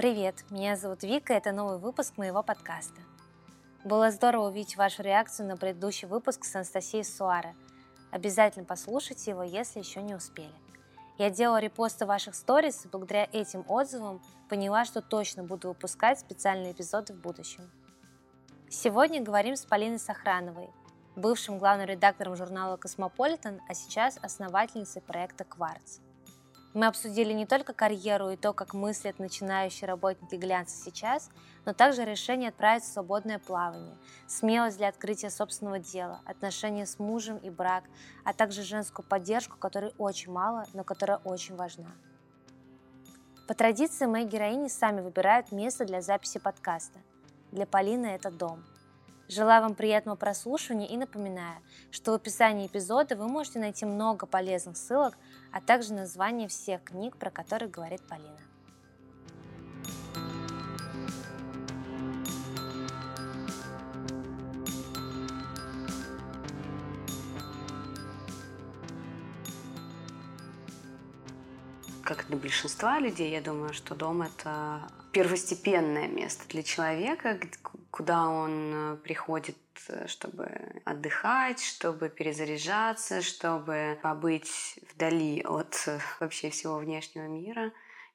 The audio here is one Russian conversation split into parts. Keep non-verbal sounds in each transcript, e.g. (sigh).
Привет, меня зовут Вика, это новый выпуск моего подкаста. Было здорово увидеть вашу реакцию на предыдущий выпуск с Анастасией Суаре. Обязательно послушайте его, если еще не успели. Я делала репосты ваших сторис и благодаря этим отзывам поняла, что точно буду выпускать специальные эпизоды в будущем. Сегодня говорим с Полиной Сохрановой, бывшим главным редактором журнала «Космополитен», а сейчас основательницей проекта «Кварц». Мы обсудили не только карьеру и то, как мыслят начинающие работники глянца сейчас, но также решение отправиться в свободное плавание, смелость для открытия собственного дела, отношения с мужем и брак, а также женскую поддержку, которой очень мало, но которая очень важна. По традиции мои героини сами выбирают место для записи подкаста. Для Полины это дом – Желаю вам приятного прослушивания и напоминаю, что в описании эпизода вы можете найти много полезных ссылок, а также название всех книг, про которые говорит Полина. как для большинства людей, я думаю, что дом — это первостепенное место для человека, куда он э, приходит, э, чтобы отдыхать, чтобы перезаряжаться, чтобы побыть вдали от э, вообще всего внешнего мира.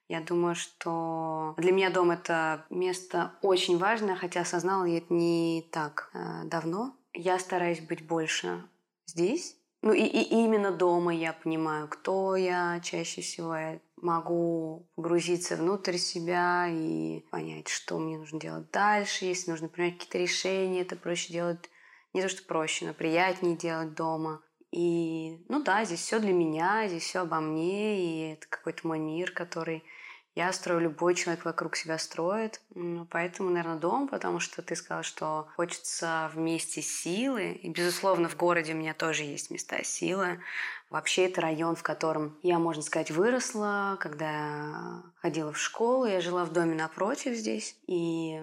Я думаю, что для меня дом это место очень важное, хотя осознала я это не так давно. Я стараюсь быть больше здесь. Ну и, и именно дома я понимаю, кто я чаще всего. Я могу погрузиться внутрь себя и понять, что мне нужно делать дальше. Если нужно принять какие-то решения, это проще делать не то, что проще, но приятнее делать дома. И, ну да, здесь все для меня, здесь все обо мне, и это какой-то мой мир, который я строю, любой человек вокруг себя строит. Поэтому, наверное, дом, потому что ты сказала, что хочется вместе силы. И, безусловно, в городе у меня тоже есть места силы. Вообще это район, в котором я, можно сказать, выросла, когда ходила в школу, я жила в доме напротив здесь. И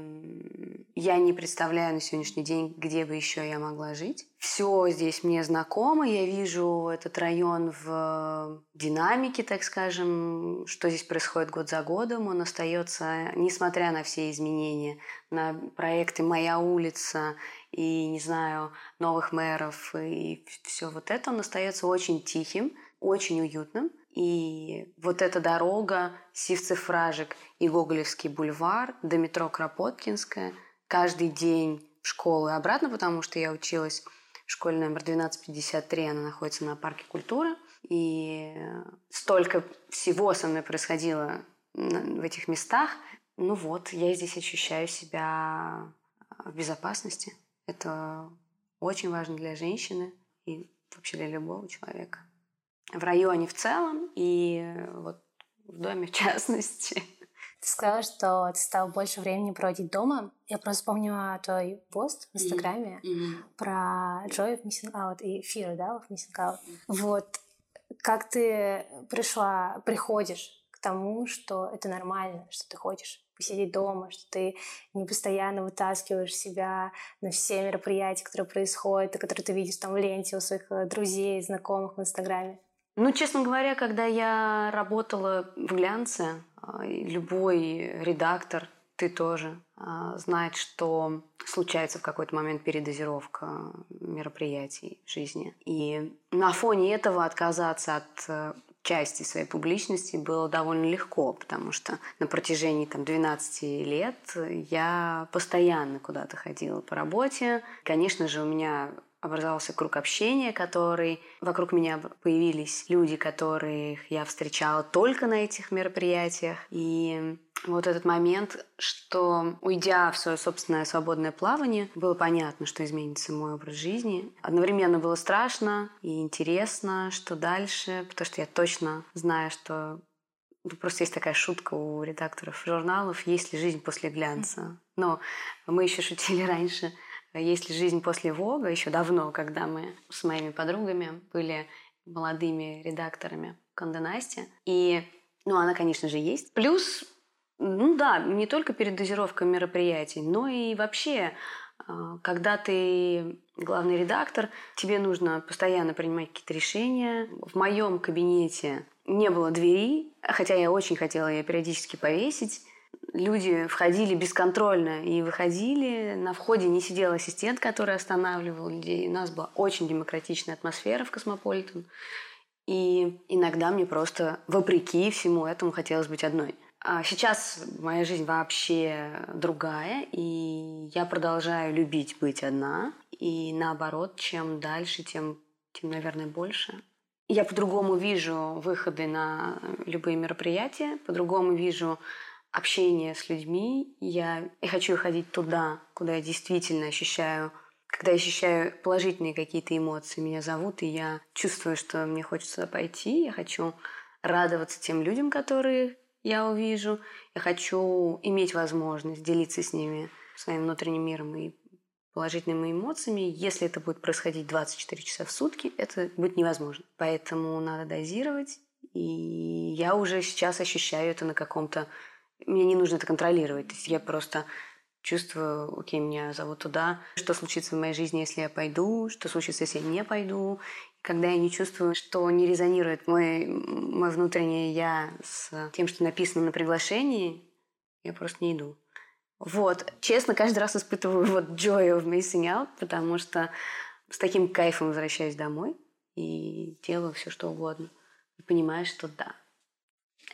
я не представляю на сегодняшний день, где бы еще я могла жить. Все здесь мне знакомо, я вижу этот район в динамике, так скажем, что здесь происходит год за годом. Он остается, несмотря на все изменения, на проекты «Моя улица» и, не знаю, новых мэров и все вот это, он остается очень тихим, очень уютным. И вот эта дорога, Сивцефражик и Гоголевский бульвар до метро Кропоткинская, каждый день в школу и обратно, потому что я училась в школе номер 1253, она находится на парке культуры. И столько всего со мной происходило в этих местах. Ну вот, я здесь ощущаю себя в безопасности. Это очень важно для женщины и вообще для любого человека. В районе в целом и вот в доме в частности. Ты сказала, что ты стал больше времени проводить дома. Я просто помню твой пост в Инстаграме mm-hmm. про Joy of Missing Out и Fear, да, of Missing Out. Mm-hmm. Вот как ты пришла, приходишь к тому, что это нормально, что ты хочешь посидеть дома, что ты не постоянно вытаскиваешь себя на все мероприятия, которые происходят, и которые ты видишь там в ленте у своих э, друзей, знакомых в Инстаграме? Ну, честно говоря, когда я работала в глянце, а, любой редактор, ты тоже, а, знает, что случается в какой-то момент передозировка мероприятий в жизни. И на фоне этого отказаться от э, части своей публичности было довольно легко, потому что на протяжении там, 12 лет я постоянно куда-то ходила по работе. Конечно же, у меня образовался круг общения, который вокруг меня появились люди, которых я встречала только на этих мероприятиях. И вот этот момент, что уйдя в свое собственное свободное плавание, было понятно, что изменится мой образ жизни. Одновременно было страшно и интересно, что дальше, потому что я точно знаю, что ну, просто есть такая шутка у редакторов журналов, есть ли жизнь после глянца. Но мы еще шутили (laughs) раньше, есть ли жизнь после Вога, еще давно, когда мы с моими подругами были молодыми редакторами Конденасти. И, ну, она, конечно же, есть. Плюс, ну да, не только передозировка мероприятий, но и вообще, а, когда ты главный редактор, тебе нужно постоянно принимать какие-то решения. В моем кабинете не было двери, хотя я очень хотела ее периодически повесить. Люди входили бесконтрольно и выходили. На входе не сидел ассистент, который останавливал людей. У нас была очень демократичная атмосфера в Космополитен. И иногда мне просто, вопреки всему этому, хотелось быть одной. А сейчас моя жизнь вообще другая, и я продолжаю любить быть одна. И наоборот, чем дальше, тем, тем наверное, больше. Я по-другому вижу выходы на любые мероприятия, по-другому вижу общение с людьми. Я, я хочу ходить туда, куда я действительно ощущаю когда я ощущаю положительные какие-то эмоции, меня зовут, и я чувствую, что мне хочется пойти, я хочу радоваться тем людям, которые я увижу, я хочу иметь возможность делиться с ними своим внутренним миром и положительными эмоциями. Если это будет происходить 24 часа в сутки, это будет невозможно. Поэтому надо дозировать. И я уже сейчас ощущаю это на каком-то... Мне не нужно это контролировать. То есть я просто чувствую, окей, меня зовут туда, что случится в моей жизни, если я пойду, что случится, если я не пойду. Когда я не чувствую, что не резонирует мой, мой внутреннее «я» с тем, что написано на приглашении, я просто не иду. Вот. Честно, каждый раз испытываю вот joy of missing out, потому что с таким кайфом возвращаюсь домой и делаю все, что угодно. И понимаю, что да,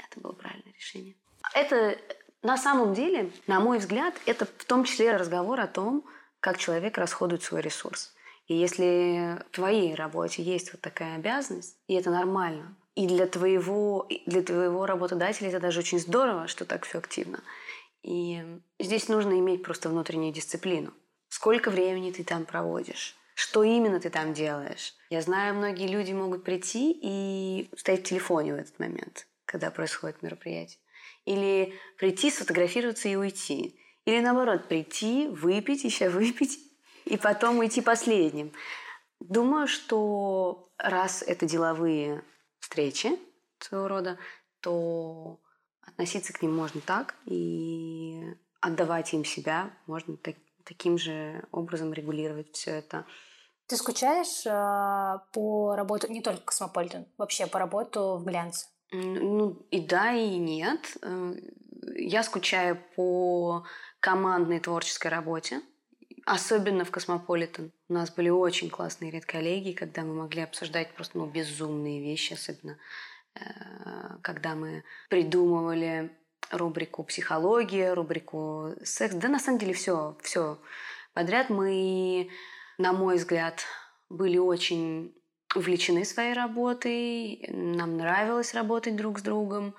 это было правильное решение. Это на самом деле, на мой взгляд, это в том числе разговор о том, как человек расходует свой ресурс. И если в твоей работе есть вот такая обязанность, и это нормально, и для твоего, для твоего работодателя это даже очень здорово, что так все активно. И здесь нужно иметь просто внутреннюю дисциплину. Сколько времени ты там проводишь? Что именно ты там делаешь? Я знаю, многие люди могут прийти и стоять в телефоне в этот момент, когда происходит мероприятие. Или прийти, сфотографироваться и уйти. Или наоборот, прийти, выпить, еще выпить, и потом уйти последним. Думаю, что раз это деловые встречи своего рода, то относиться к ним можно так, и отдавать им себя можно так, таким же образом регулировать все это. Ты скучаешь э, по работе не только Космополитен, вообще по работу в глянце? Ну и да, и нет. Э, я скучаю по командной творческой работе, особенно в Космополитен. У нас были очень классные редколлегии, когда мы могли обсуждать просто ну, безумные вещи, особенно э, когда мы придумывали рубрику психология, рубрику секс. Да, на самом деле все, все подряд. Мы, на мой взгляд, были очень увлечены своей работой, нам нравилось работать друг с другом.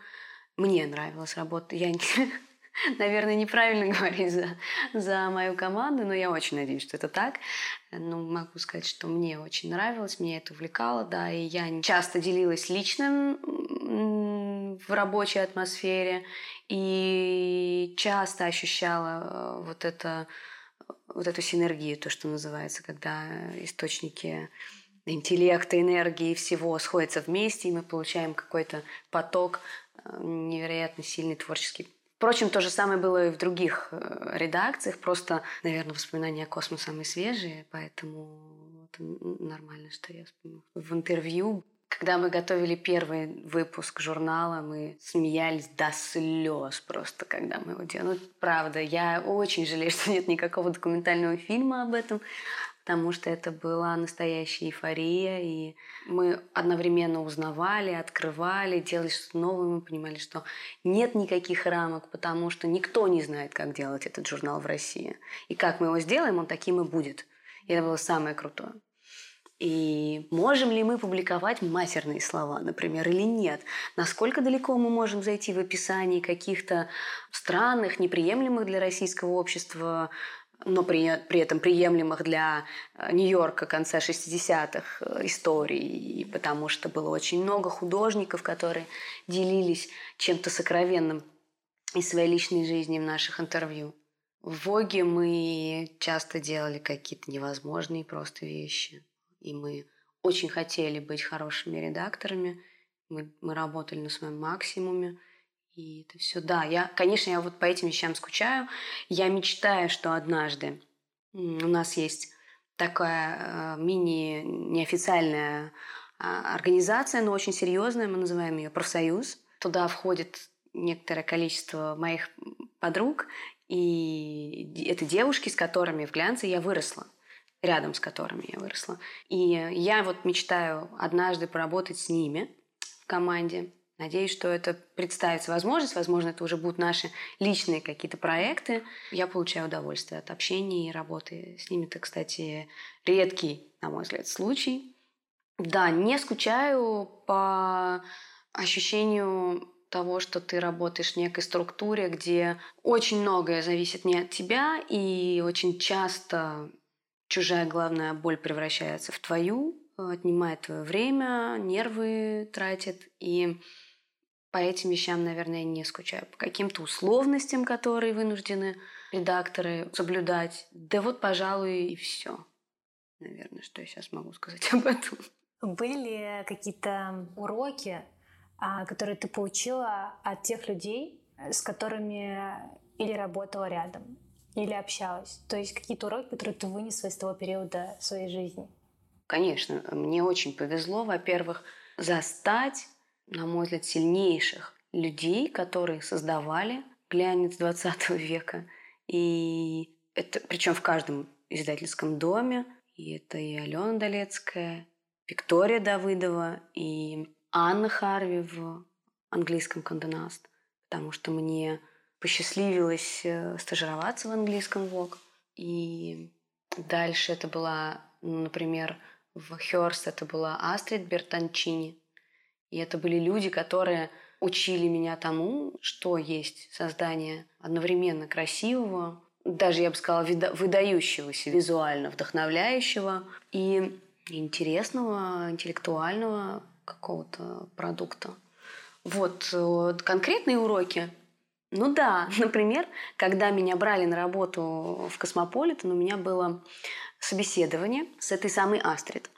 Мне нравилось работать. Я, (laughs) наверное, неправильно говорить за, за мою команду, но я очень надеюсь, что это так. Ну, могу сказать, что мне очень нравилось, меня это увлекало, да, и я часто делилась личным в рабочей атмосфере и часто ощущала э, вот это вот эту синергию, то, что называется, когда источники интеллекта, энергии, всего сходятся вместе, и мы получаем какой-то поток э, невероятно сильный творческий. Впрочем, то же самое было и в других э, редакциях, просто, наверное, воспоминания о космосе самые свежие, поэтому это нормально, что я вспомнила. В интервью, когда мы готовили первый выпуск журнала, мы смеялись до слез просто, когда мы его делали. Ну, правда, я очень жалею, (laughs) что нет никакого документального фильма об этом, потому что это была настоящая эйфория, и мы одновременно узнавали, открывали, делали что-то новое, мы понимали, что нет никаких рамок, потому что никто не знает, как делать этот журнал в России. И как мы его сделаем, он таким и будет. И это было самое крутое. И можем ли мы публиковать матерные слова, например, или нет? Насколько далеко мы можем зайти в описании каких-то странных, неприемлемых для российского общества но при, при этом приемлемых для э, Нью-Йорка конца 60-х э, историй, потому что было очень много художников, которые делились чем-то сокровенным из своей личной жизни в наших интервью. В Воге мы часто делали какие-то невозможные просто вещи. И мы очень хотели быть хорошими редакторами. Мы, мы работали на своем максимуме. И это все, да. Я, конечно, я вот по этим вещам скучаю. Я мечтаю, что однажды у нас есть такая э, мини-неофициальная э, организация, но очень серьезная, мы называем ее профсоюз. Туда входит некоторое количество моих подруг, и это девушки, с которыми в глянце я выросла рядом с которыми я выросла. И я вот мечтаю однажды поработать с ними в команде. Надеюсь, что это представится возможность. Возможно, это уже будут наши личные какие-то проекты. Я получаю удовольствие от общения и работы с ними. Это, кстати, редкий, на мой взгляд, случай. Да, не скучаю по ощущению того, что ты работаешь в некой структуре, где очень многое зависит не от тебя, и очень часто чужая главная боль превращается в твою, отнимает твое время, нервы тратит. И по этим вещам, наверное, не скучаю. По каким-то условностям, которые вынуждены редакторы соблюдать. Да вот, пожалуй, и все. Наверное, что я сейчас могу сказать об этом. Были какие-то уроки, а, которые ты получила от тех людей, с которыми или работала рядом, или общалась? То есть какие-то уроки, которые ты вынесла из того периода своей жизни? Конечно, мне очень повезло, во-первых, застать, на мой взгляд, сильнейших людей, которые создавали глянец 20 (laughs) века. И это, причем в каждом издательском доме. И это и Алена Долецкая, Виктория Давыдова, и Анна Харви в английском Конденаст, потому что мне посчастливилось э, стажироваться в английском ВОК. И дальше это была, например, в Хёрст это была Астрид Бертанчини. И это были люди, которые учили меня тому, что есть создание одновременно красивого, даже, я бы сказала, выдающегося, визуально вдохновляющего и интересного, интеллектуального какого-то продукта. Вот э, конкретные уроки ну да, (laughs) например, когда меня брали на работу в Космополитен, у меня было собеседование с этой самой Астрид.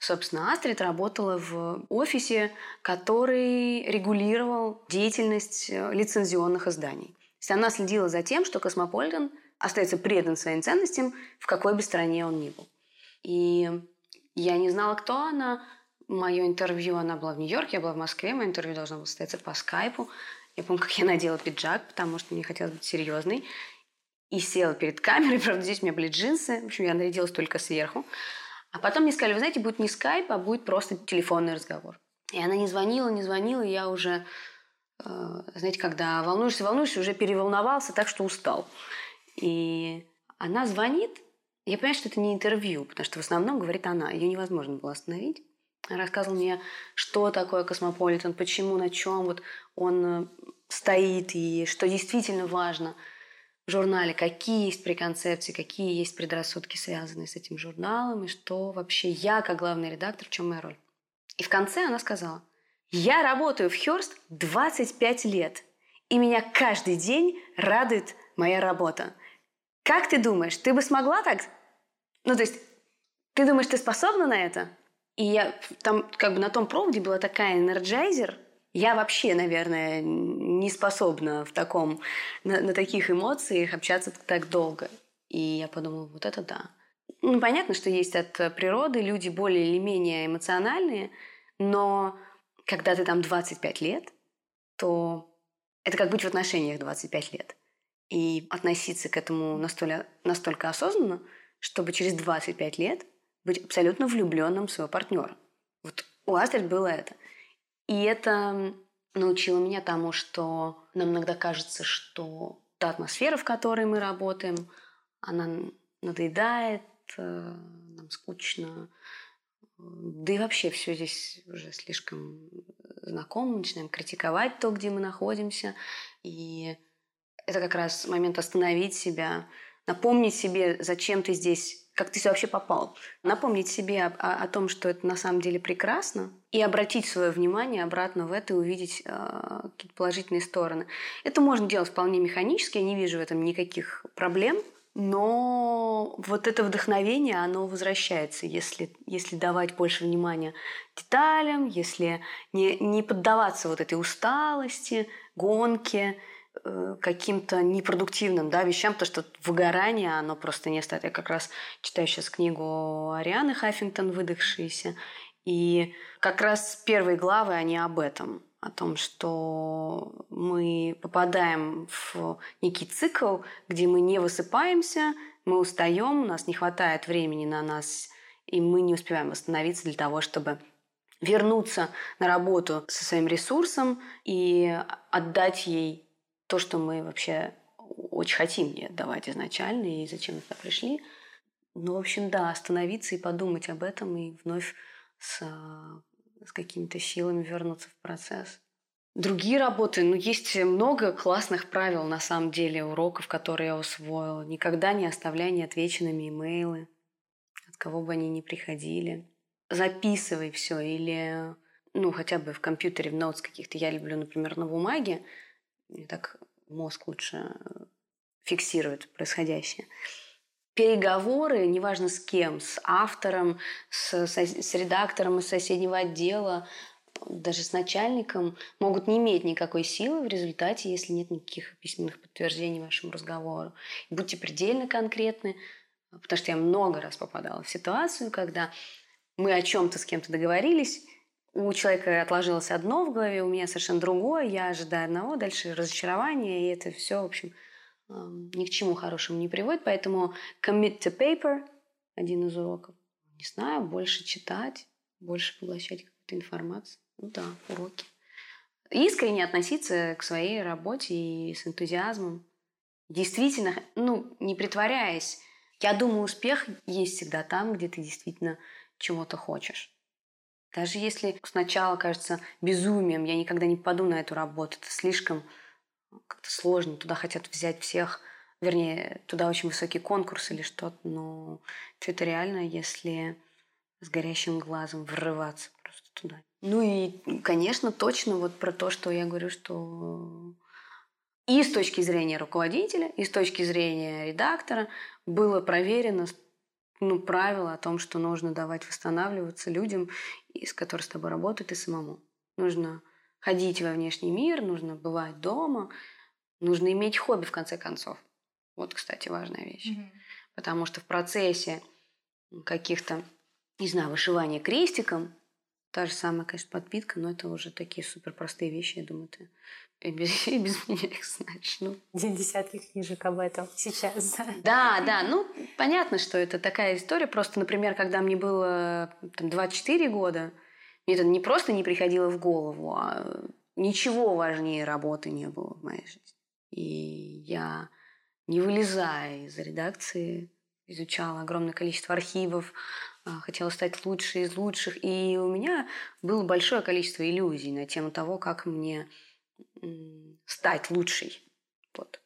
Собственно, Астрид работала в офисе, который регулировал деятельность э, лицензионных изданий. То есть она следила за тем, что Космополитен остается предан своим ценностям, в какой бы стране он ни был. И я не знала, кто она. Мое интервью, она была в Нью-Йорке, я была в Москве, мое интервью должно было состояться по скайпу. Я помню, как я надела пиджак, потому что мне хотелось быть серьезной. И села перед камерой. (laughs) Правда, здесь у меня были джинсы. В общем, я нарядилась только сверху. А потом мне сказали, вы знаете, будет не скайп, а будет просто телефонный разговор. И она не звонила, не звонила, и я уже, э, знаете, когда волнуешься, волнуешься, уже переволновался так, что устал. И она звонит, я понимаю, что это не интервью, потому что в основном говорит она. Ее невозможно было остановить. Она рассказывала мне, что такое космополитен, почему, на чем вот он э, стоит и что действительно важно журнале, какие есть преконцепции, какие есть предрассудки, связанные с этим журналом, и что вообще я, как главный редактор, в чем моя роль. И в конце она сказала, я работаю в Хёрст 25 лет, и меня каждый день радует моя работа. Как ты думаешь, ты бы смогла так? Ну, то есть, ты думаешь, ты способна на это? И я там как бы на том проводе была такая энерджайзер, я вообще, наверное, не способна в таком, на, на таких эмоциях общаться так долго. И я подумала, вот это да. Ну, понятно, что есть от природы люди более или менее эмоциональные, но когда ты там 25 лет, то это как быть в отношениях 25 лет. И относиться к этому настолько, настолько осознанно, чтобы через 25 лет быть абсолютно влюбленным в своего партнера. Вот у Астрид было это. И это научило меня тому, что нам иногда кажется, что та атмосфера, в которой мы работаем, она надоедает, э, нам скучно. Да и вообще все здесь уже слишком знакомо, начинаем критиковать то, где мы находимся. И это как раз момент остановить себя, напомнить себе, зачем ты здесь как ты вообще попал. Напомнить себе о, о, о том, что это на самом деле прекрасно, и обратить свое внимание обратно в это и увидеть э, какие-то положительные стороны. Это можно делать вполне механически, я не вижу в этом никаких проблем, но вот это вдохновение, оно возвращается, если, если давать больше внимания деталям, если не, не поддаваться вот этой усталости, гонке, Э, каким-то непродуктивным да, вещам, то что выгорание, оно просто не оставит. Я как раз читаю сейчас книгу Арианы Хаффингтон «Выдохшиеся», и как раз первые главы, они об этом. о том, что мы попадаем в некий цикл, где мы не высыпаемся, мы устаем, у нас не хватает времени на нас, и мы не успеваем восстановиться для того, чтобы вернуться на работу со своим ресурсом и отдать ей то, что мы вообще очень хотим ей отдавать изначально и зачем мы туда пришли. Ну, в общем, да, остановиться и подумать об этом и вновь с с какими-то силами вернуться в процесс. Другие работы, ну, есть много классных правил, на самом деле, уроков, которые я усвоила. Никогда не оставляй неотвеченными имейлы, от кого бы они ни приходили. Записывай все или, ну, хотя бы в компьютере, в ноутс каких-то. Я люблю, например, на бумаге. И так мозг лучше фиксирует происходящее переговоры, неважно с кем, с автором, с, с редактором из соседнего отдела, даже с начальником, могут не иметь никакой силы в результате, если нет никаких письменных подтверждений вашему разговору. И будьте предельно конкретны, потому что я много раз попадала в ситуацию, когда мы о чем-то с кем-то договорились, у человека отложилось одно в голове, у меня совершенно другое, я ожидаю одного, дальше разочарование, и это все, в общем, ни к чему хорошему не приводит. Поэтому commit to paper – один из уроков. Не знаю, больше читать, больше поглощать какую-то информацию. Ну да, уроки. Искренне относиться к своей работе и с энтузиазмом. Действительно, ну, не притворяясь. Я думаю, успех есть всегда там, где ты действительно чего-то хочешь. Даже если сначала кажется безумием, я никогда не попаду на эту работу, это слишком как-то сложно. Туда хотят взять всех, вернее, туда очень высокий конкурс или что-то, но что это реально, если с горящим глазом врываться просто туда. Ну и, конечно, точно вот про то, что я говорю, что и с точки зрения руководителя, и с точки зрения редактора было проверено ну, правило о том, что нужно давать восстанавливаться людям, с которыми с тобой работают, и самому. Нужно ходить во внешний мир, нужно бывать дома, нужно иметь хобби в конце концов. Вот, кстати, важная вещь. Mm-hmm. Потому что в процессе каких-то, не знаю, вышивания крестиком, та же самая, конечно, подпитка, но это уже такие супер простые вещи, я думаю, ты и без, (laughs) и без меня их знаешь. Ну. Десятки книжек об этом сейчас. Да, да, ну, понятно, что это такая история. Просто, например, когда мне было там, 24 года, мне это не просто не приходило в голову, а ничего важнее работы не было в моей жизни. И я, не вылезая из редакции, изучала огромное количество архивов, а, хотела стать лучшей из лучших. И у меня было большое количество иллюзий на тему того, как мне стать лучшей. Вот.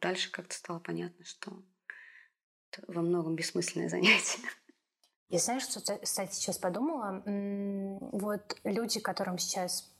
Дальше как-то стало понятно, что это во многом бессмысленное (laughs) занятие. Я знаешь, что, кстати, сейчас подумала? Вот люди, которым сейчас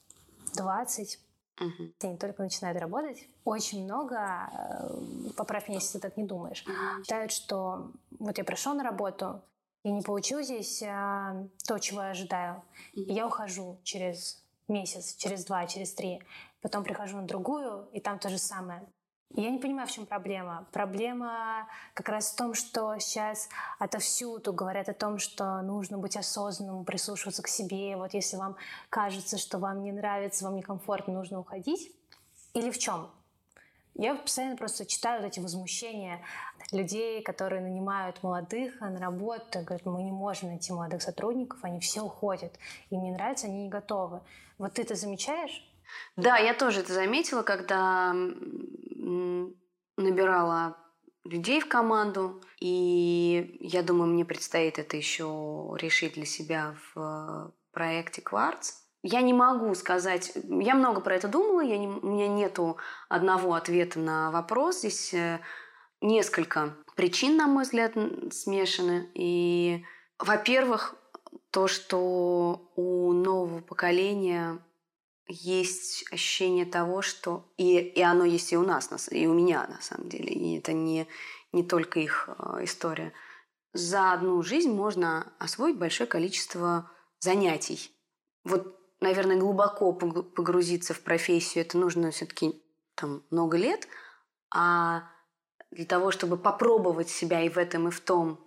20, угу. они только начинают работать, очень много, э, поправь меня, если ты так не думаешь, угу. считают, что вот я пришел на работу, я не получил здесь а, то, чего я ожидаю, угу. и я ухожу через месяц, через два, через три, потом прихожу на другую, и там то же самое. Я не понимаю, в чем проблема. Проблема как раз в том, что сейчас отовсюду говорят о том, что нужно быть осознанным, прислушиваться к себе. Вот если вам кажется, что вам не нравится, вам некомфортно, нужно уходить. Или в чем? Я постоянно просто читаю вот эти возмущения людей, которые нанимают молодых на работу, говорят, мы не можем найти молодых сотрудников, они все уходят, им не нравится, они не готовы. Вот ты это замечаешь? Да, я тоже это заметила, когда набирала людей в команду, и я думаю, мне предстоит это еще решить для себя в проекте «Кварц». Я не могу сказать, я много про это думала, я не, у меня нету одного ответа на вопрос. Здесь э, несколько причин, на мой взгляд, смешаны. И, во-первых, то, что у нового поколения есть ощущение того, что... И, и оно есть и у нас, и у меня, на самом деле. И это не, не только их э, история. За одну жизнь можно освоить большое количество занятий. Вот, наверное, глубоко погрузиться в профессию, это нужно все-таки там много лет, а для того, чтобы попробовать себя и в этом, и в том,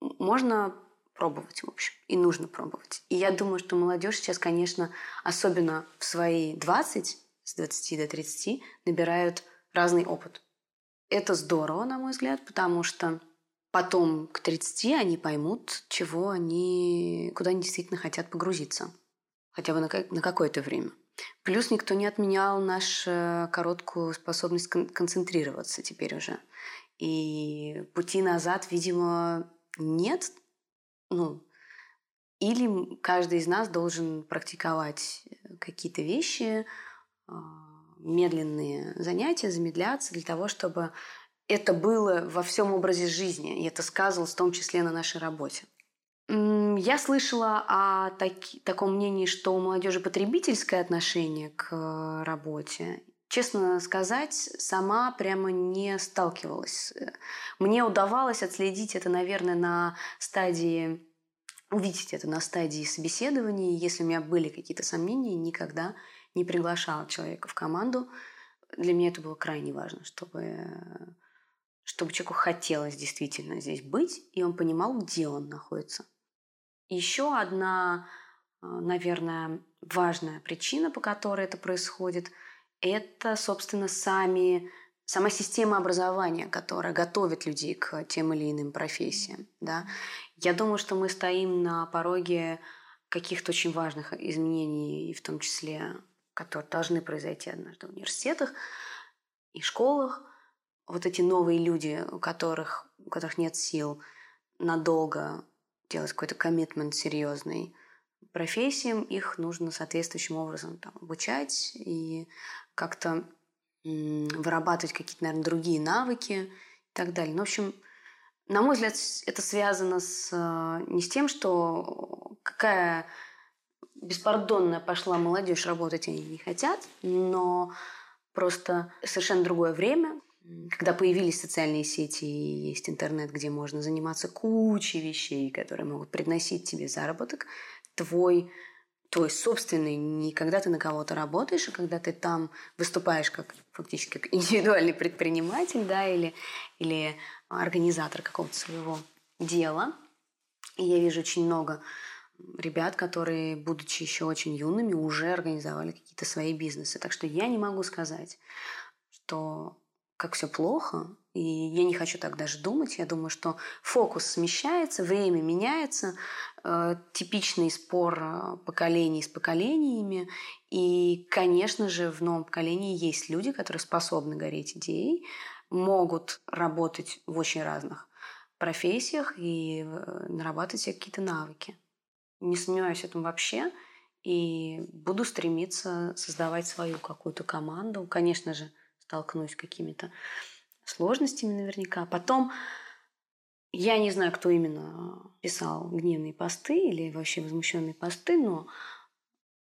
можно пробовать, в общем. И нужно пробовать. И я думаю, что молодежь сейчас, конечно, особенно в свои 20, с 20 до 30, набирают разный опыт. Это здорово, на мой взгляд, потому что потом к 30 они поймут, чего они, куда они действительно хотят погрузиться. Хотя бы на, на какое-то время. Плюс никто не отменял нашу короткую способность кон- концентрироваться теперь уже. И пути назад, видимо, нет. Ну, или каждый из нас должен практиковать какие-то вещи, а, медленные занятия, замедляться для того, чтобы это было во всем образе жизни, и это сказывалось в том числе на нашей работе. Я слышала о таки, таком мнении, что у молодежи потребительское отношение к э, работе. Честно сказать, сама прямо не сталкивалась. Мне удавалось отследить это, наверное, на стадии увидеть это на стадии собеседования. Если у меня были какие-то сомнения, никогда не приглашала человека в команду. Для меня это было крайне важно, чтобы, чтобы человеку хотелось действительно здесь быть, и он понимал, где он находится. Еще одна, а, наверное, важная причина, по которой это происходит, это, собственно, сами, сама система образования, которая готовит людей к тем или иным профессиям. Да? Я думаю, что мы стоим на пороге каких-то очень важных изменений, и в том числе, которые должны произойти однажды в университетах и школах. Вот эти новые люди, у которых, у которых нет сил надолго делать какой-то коммитмент серьезный профессиям, их нужно соответствующим образом там, обучать и как-то вырабатывать какие-то, наверное, другие навыки и так далее. Ну, в общем, на мой взгляд, это связано с, э, не с тем, что какая беспардонная пошла молодежь работать они не хотят, но просто совершенно другое время, когда появились социальные сети и есть интернет, где можно заниматься кучей вещей, которые могут приносить тебе заработок, твой твой собственный, не когда ты на кого-то работаешь, а когда ты там выступаешь как фактически как (laughs) индивидуальный предприниматель, да, или, или организатор какого-то своего дела. И я вижу очень много ребят, которые, будучи еще очень юными, уже организовали какие-то свои бизнесы. Так что я не могу сказать, что как все плохо, и я не хочу так даже думать. Я думаю, что фокус смещается, время меняется, э, типичный спор э, поколений с поколениями. И, конечно же, в новом поколении есть люди, которые способны гореть идеей, могут работать в очень разных профессиях и э, нарабатывать себе какие-то навыки. Не сомневаюсь в этом вообще. И буду стремиться создавать свою какую-то команду. Конечно же, столкнусь какими-то сложностями наверняка. Потом я не знаю, кто именно писал гневные посты или вообще возмущенные посты, но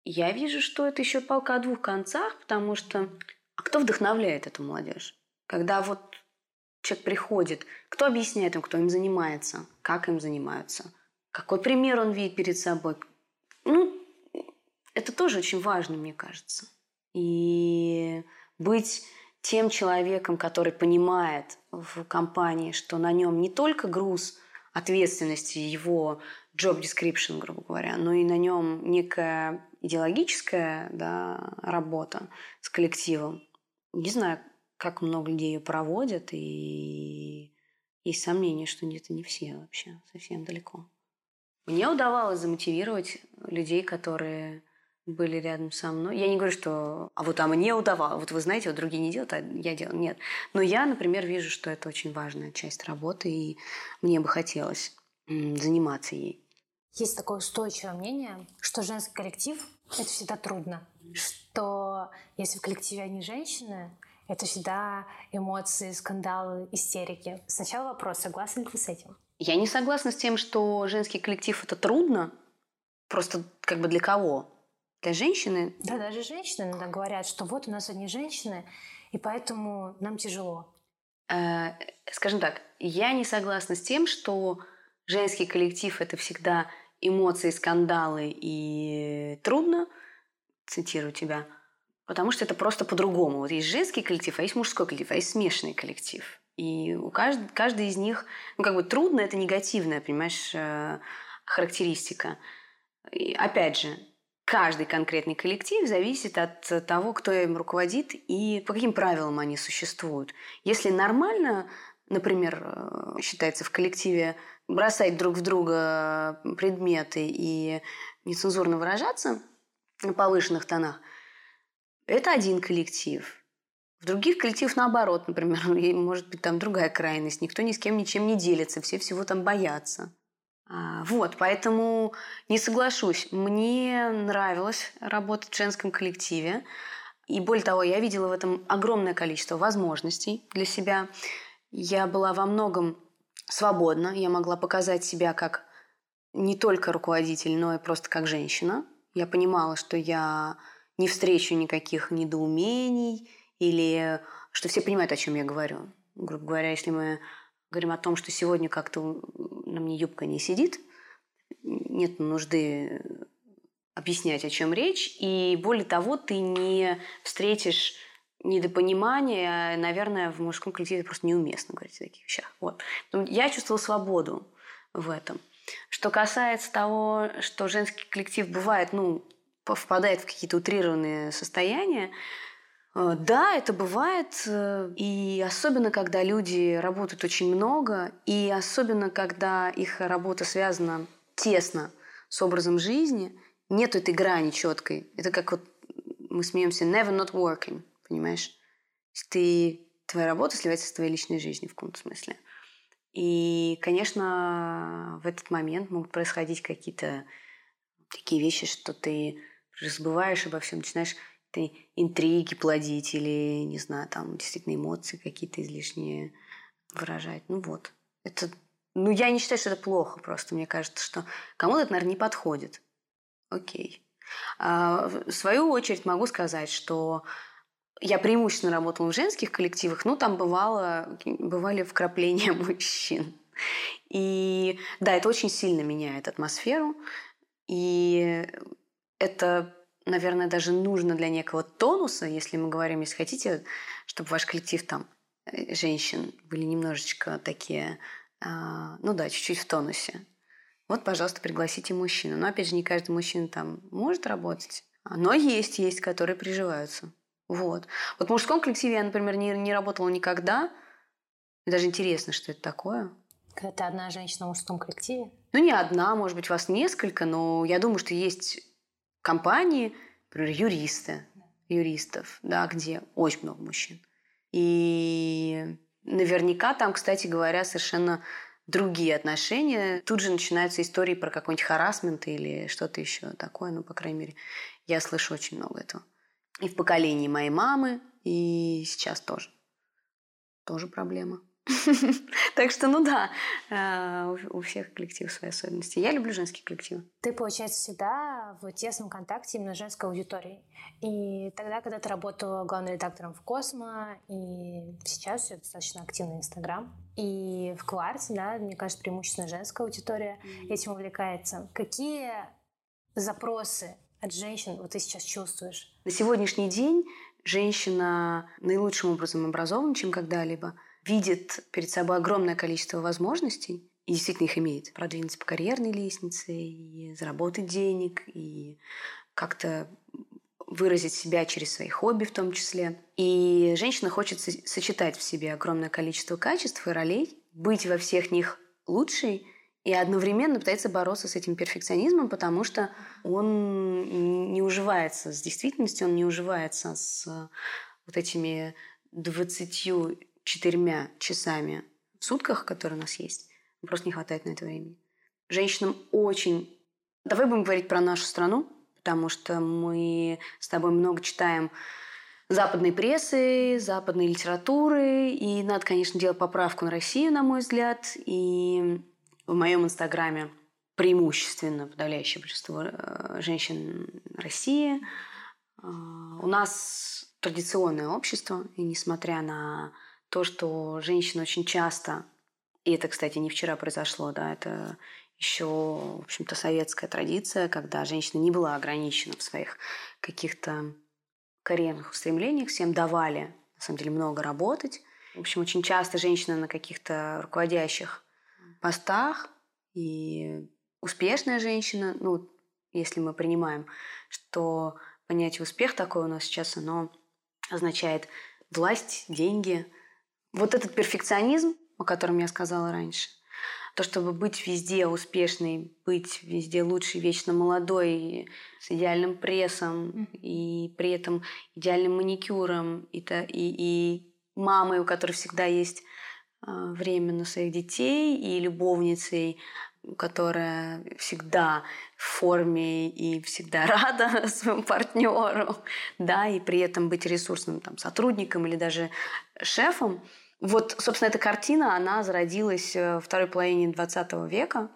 я вижу, что это еще палка о двух концах, потому что а кто вдохновляет эту молодежь? Когда вот человек приходит, кто объясняет им, кто им занимается, как им занимаются, какой пример он видит перед собой. Ну, это тоже очень важно, мне кажется. И быть тем человеком, который понимает в компании, что на нем не только груз ответственности, его job description, грубо говоря, но и на нем некая идеологическая да, работа с коллективом. Не знаю, как много людей ее проводят, и есть сомнение, что это не все вообще, совсем далеко. Мне удавалось замотивировать людей, которые были рядом со мной. Я не говорю, что а вот а мне удавалось. Вот вы знаете, вот другие не делают, а я делаю. Нет. Но я, например, вижу, что это очень важная часть работы, и мне бы хотелось заниматься ей. Есть такое устойчивое мнение, что женский коллектив — это всегда трудно. Что если в коллективе они женщины, это всегда эмоции, скандалы, истерики. Сначала вопрос, согласны ли вы с этим? Я не согласна с тем, что женский коллектив — это трудно. Просто как бы для кого? Для женщины? Да, даже женщины иногда говорят, что вот у нас одни женщины, и поэтому нам тяжело. Э, скажем так, я не согласна с тем, что женский коллектив это всегда эмоции, скандалы и трудно, цитирую тебя, потому что это просто по-другому. Вот есть женский коллектив, а есть мужской коллектив, а есть смешанный коллектив. И у каждый, каждый из них, ну, как бы трудно, это негативное, понимаешь, э, характеристика. И опять же, каждый конкретный коллектив зависит от того, кто им руководит и по каким правилам они существуют. Если нормально, например, э, считается в коллективе бросать друг в друга предметы и нецензурно выражаться на повышенных тонах, это один коллектив. В других коллективах наоборот, например, (laughs) может быть там другая крайность. Никто ни с кем ничем не делится, все всего там боятся. А, вот, поэтому не соглашусь. Мне нравилось работать в женском коллективе. И более того, я видела в этом огромное количество возможностей для себя. Я была во многом свободна. Я могла показать себя как не только руководитель, но и просто как женщина. Я понимала, что я не встречу никаких недоумений или что все понимают, о чем я говорю. Грубо говоря, если мы говорим о том, что сегодня как-то на мне юбка не сидит, нет нужды объяснять, о чем речь. И более того, ты не встретишь недопонимания, наверное, в мужском коллективе просто неуместно говорить о таких вещах. Вот. Я чувствовала свободу в этом. Что касается того, что женский коллектив бывает, ну, впадает в какие-то утрированные состояния, Э, да, это бывает, э, и особенно, когда люди работают очень много, и особенно, когда их работа связана тесно с образом жизни, нет этой грани четкой. Это как вот мы смеемся never not working, понимаешь? Ты, твоя работа сливается с твоей личной жизнью в каком-то смысле. И, конечно, в этот момент могут происходить какие-то такие вещи, что ты забываешь обо всем, начинаешь ты интриги плодить или, не знаю, там действительно эмоции какие-то излишние выражать. Ну вот. Это, ну, я не считаю, что это плохо просто. Мне кажется, что кому-то это, наверное, не подходит. Окей. А, в свою очередь могу сказать, что я преимущественно работала в женских коллективах, ну, там бывало, бывали вкрапления (laughs) мужчин. И да, это очень сильно меняет атмосферу. И это наверное, даже нужно для некого тонуса, если мы говорим, если хотите, чтобы ваш коллектив там э, женщин были немножечко такие, а, ну да, чуть-чуть в тонусе. Вот, пожалуйста, пригласите мужчину. Но, опять же, не каждый мужчина там может работать. Но есть, есть, которые приживаются. Вот. Вот в мужском коллективе я, например, не, не работала никогда. Мне даже интересно, что это такое. Когда ты одна женщина в мужском коллективе? Ну, не одна, может быть, вас несколько, но я думаю, что есть компании, например, юристы, юристов, да, где очень много мужчин. И наверняка там, кстати говоря, совершенно другие отношения. Тут же начинаются истории про какой-нибудь харасмент или что-то еще такое. Ну, по крайней мере, я слышу очень много этого. И в поколении моей мамы, и сейчас тоже. Тоже проблема. (laughs) Так что, ну да, э, у всех коллективов свои особенности. Я люблю женские коллективы. Ты, получается, всегда в тесном контакте именно с женской аудиторией. И тогда, когда ты работала главным редактором в Космо, и сейчас все достаточно активный Инстаграм, и в Кварте, да, мне кажется, преимущественно женская аудитория этим увлекается. Какие запросы от женщин вот ты сейчас чувствуешь? На сегодняшний день женщина наилучшим образом образована, чем когда-либо – видит перед собой огромное количество возможностей, и действительно их имеет, продвинуться по карьерной лестнице, и заработать денег, и как-то выразить себя через свои хобби в том числе. И женщина хочет сочетать в себе огромное количество качеств и ролей, быть во всех них лучшей и одновременно пытается бороться с этим перфекционизмом, потому что он не уживается с действительностью, он не уживается с вот этими двадцатью четырьмя часами в сутках, которые у нас есть. Просто не хватает на это времени. Женщинам очень... Давай будем говорить про нашу страну, потому что мы с тобой много читаем западной прессы, западной литературы, и надо, конечно, делать поправку на Россию, на мой взгляд. И в моем инстаграме преимущественно подавляющее большинство э, женщин России. А, у нас традиционное общество, и несмотря на то, что женщины очень часто, и это, кстати, не вчера произошло, да, это еще, в общем-то, советская традиция, когда женщина не была ограничена в своих каких-то карьерных устремлениях, всем давали, на самом деле, много работать. В общем, очень часто женщины на каких-то руководящих постах, и успешная женщина, ну, если мы принимаем, что понятие успех такое у нас сейчас, оно означает власть, деньги. Вот этот перфекционизм, о котором я сказала раньше, то, чтобы быть везде успешной, быть везде лучшей, вечно молодой, с идеальным прессом, mm-hmm. и при этом идеальным маникюром, и, то, и, и мамой, у которой всегда есть э, время на своих детей, и любовницей, которая всегда в форме и всегда (laughs) рада своему партнеру, да, и при этом быть ресурсным там, сотрудником или даже шефом. Вот, собственно, эта картина, она зародилась э, в второй половине 20 века,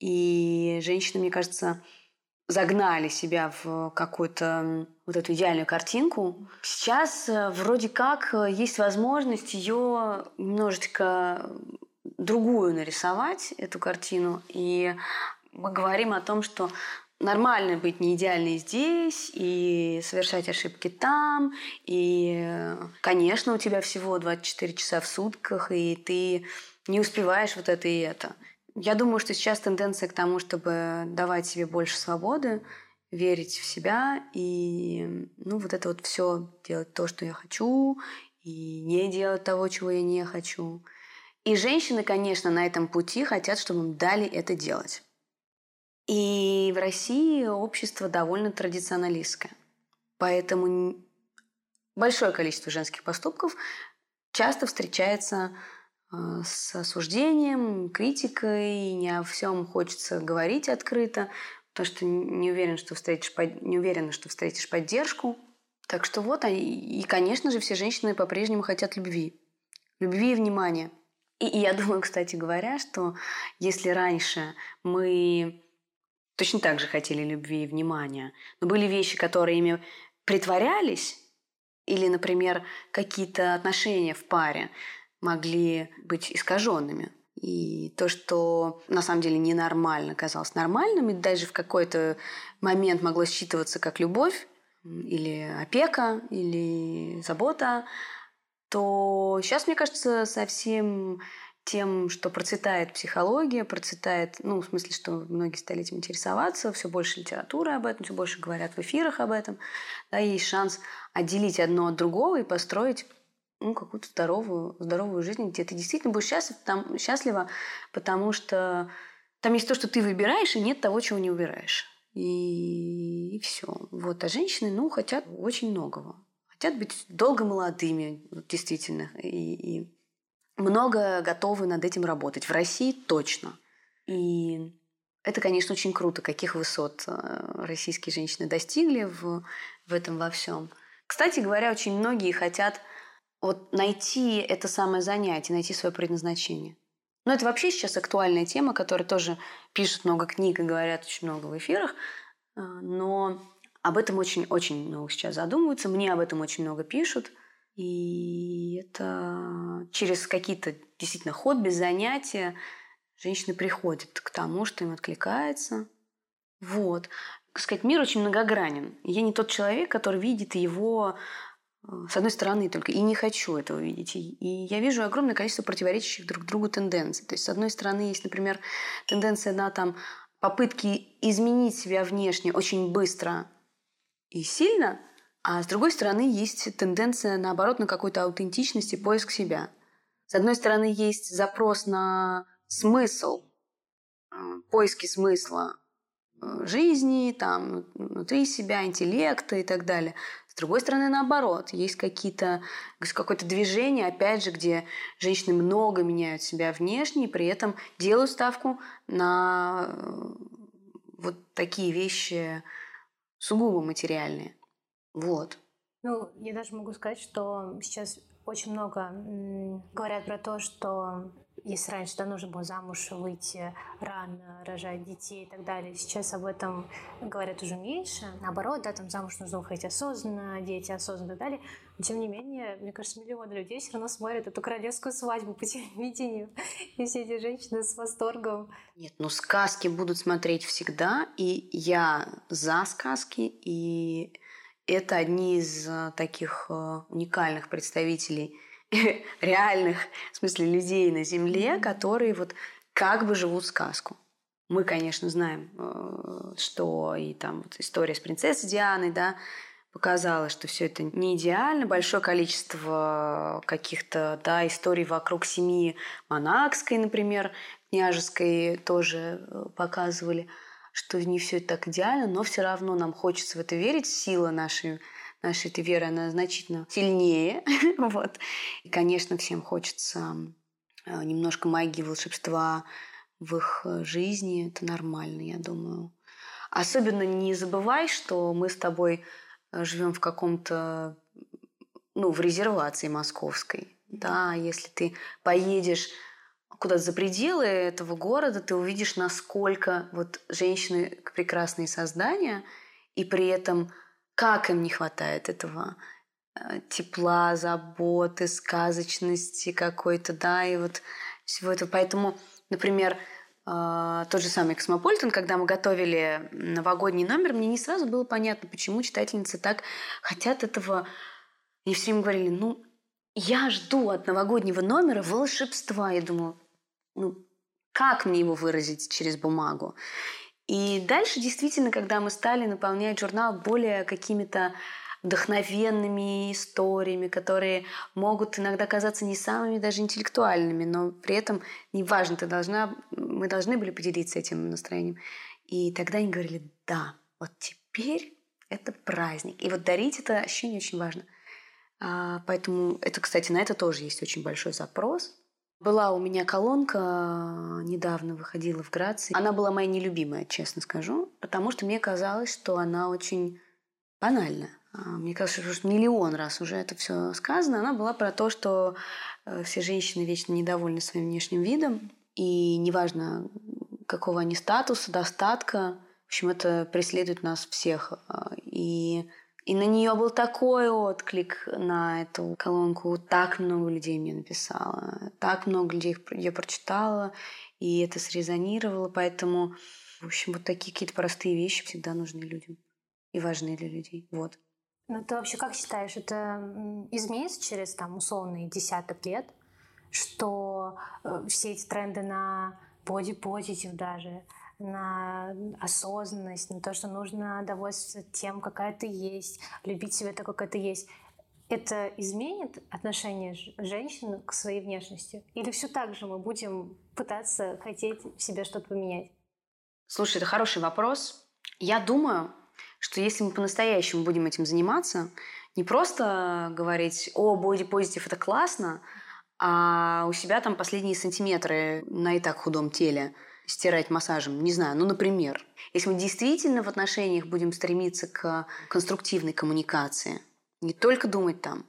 и женщины, мне кажется, загнали себя в какую-то вот эту идеальную картинку. Сейчас э, вроде как э, есть возможность ее немножечко другую нарисовать, эту картину. И мы говорим о том, что нормально быть не идеальной здесь и совершать ошибки там. И, конечно, у тебя всего 24 часа в сутках, и ты не успеваешь вот это и это. Я думаю, что сейчас тенденция к тому, чтобы давать себе больше свободы, верить в себя и ну, вот это вот все делать то, что я хочу, и не делать того, чего я не хочу. И женщины, конечно, на этом пути хотят, чтобы им дали это делать. И в России общество довольно традиционалистское. Поэтому большое количество женских поступков часто встречается э, с осуждением, критикой, не о всем хочется говорить открыто, потому что не уверен, что встретишь, не уверена, что встретишь поддержку. Так что вот, и, конечно же, все женщины по-прежнему хотят любви. Любви и внимания. И, и я думаю, кстати говоря, что если раньше мы точно так же хотели любви и внимания. Но были вещи, которые ими притворялись, или, например, какие-то отношения в паре могли быть искаженными. И то, что на самом деле ненормально казалось нормальным, и даже в какой-то момент могло считываться как любовь, или опека, или забота, то сейчас, мне кажется, совсем тем, что процветает психология, процветает, ну, в смысле, что многие стали этим интересоваться, все больше литературы об этом, все больше говорят в эфирах об этом, да, есть шанс отделить одно от другого и построить ну, какую-то здоровую, здоровую жизнь, где ты действительно будешь счастлив, там, счастлива, потому что там есть то, что ты выбираешь, и нет того, чего не выбираешь. И, и все. Вот. А женщины, ну, хотят очень многого. Хотят быть долго молодыми, действительно. И, и много готовы над этим работать. В России точно. И это, конечно, очень круто, каких высот э, российские женщины достигли в, в этом во всем. Кстати говоря, очень многие хотят вот найти это самое занятие, найти свое предназначение. Но это вообще сейчас актуальная тема, которая тоже пишут много книг и говорят очень много в эфирах. Э, но об этом очень-очень много сейчас задумываются. Мне об этом очень много пишут – и это через какие-то действительно хобби, занятия женщины приходят к тому, что им откликается. Вот. Так сказать, мир очень многогранен. Я не тот человек, который видит его э, с одной стороны только, и не хочу этого видеть. И я вижу огромное количество противоречащих друг другу тенденций. То есть, с одной стороны, есть, например, тенденция на там, попытки изменить себя внешне очень быстро и сильно – а с другой стороны, есть тенденция, наоборот, на какую-то аутентичность и поиск себя. С одной стороны, есть запрос на смысл, э, поиски смысла э, жизни, там, внутри себя, интеллекта и так далее. С другой стороны, наоборот, есть какие-то, какое-то движение, опять же, где женщины много меняют себя внешне и при этом делают ставку на э, вот такие вещи сугубо материальные. Вот. Ну, я даже могу сказать, что сейчас очень много говорят про то, что если раньше да, нужно было замуж выйти рано, рожать детей и так далее, сейчас об этом говорят уже меньше. Наоборот, да, там замуж нужно выходить осознанно, дети осознанно и так далее. Но тем не менее, мне кажется, миллионы людей все равно смотрят эту королевскую свадьбу по (laughs) телевидению. И все эти женщины с восторгом. Нет, ну сказки будут смотреть всегда, и я за сказки, и это одни из э, таких э, уникальных представителей (laughs) реальных, в смысле, людей на Земле, которые вот как бы живут сказку. Мы, конечно, знаем, э, что и там вот история с принцессой Дианой, да, показала, что все это не идеально. Большое количество каких-то да, историй вокруг семьи Монакской, например, княжеской тоже показывали, что не все так идеально, но все равно нам хочется в это верить. Сила нашей, нашей этой веры, она значительно сильнее. (laughs) вот. И, конечно, всем хочется э, немножко магии, волшебства в их э, жизни. Это нормально, я думаю. Особенно не забывай, что мы с тобой живем в каком-то, ну, в резервации московской. Да, если ты поедешь куда-то за пределы этого города, ты увидишь, насколько вот женщины прекрасные создания, и при этом как им не хватает этого э, тепла, заботы, сказочности какой-то, да, и вот всего этого. Поэтому, например, а, тот же самый Космополитен, когда мы готовили новогодний номер, мне не сразу было понятно, почему читательницы так хотят этого. Они все время говорили, ну, я жду от новогоднего номера волшебства. Я думаю, ну, как мне его выразить через бумагу? И дальше действительно, когда мы стали наполнять журнал более какими-то вдохновенными историями, которые могут иногда казаться не самыми даже интеллектуальными, но при этом неважно, ты должна, мы должны были поделиться этим настроением. И тогда они говорили, да, вот теперь это праздник. И вот дарить это ощущение очень важно. А, поэтому это, кстати, на это тоже есть очень большой запрос. Была у меня колонка, недавно выходила в Грации. Она была моя нелюбимая, честно скажу, потому что мне казалось, что она очень банальна. А, мне кажется, что миллион раз уже это все сказано. Она была про то, что э, все женщины вечно недовольны своим внешним видом. И неважно, какого они статуса, достатка, в общем, это преследует нас всех. А, и, и на нее был такой отклик на эту колонку. Так много людей мне написало. Так много людей ее прочитала. И это срезонировало. Поэтому, в общем, вот такие какие-то простые вещи всегда нужны людям и важны для людей. Вот. Ну, ты вообще как считаешь, это изменится через там условный десяток лет, что э, все эти тренды на боди-позитив даже, на осознанность, на то, что нужно довольствоваться тем, какая ты есть, любить себя такой, какая ты есть, это изменит отношение женщин к своей внешности? Или все так же мы будем пытаться хотеть в себе что-то поменять? Слушай, это хороший вопрос. Я думаю, что если мы по-настоящему будем этим заниматься, не просто говорить, о, бодипозитив – это классно, а у себя там последние сантиметры на и так худом теле стирать массажем, не знаю, ну, например. Если мы действительно в отношениях будем стремиться к конструктивной коммуникации, не только думать там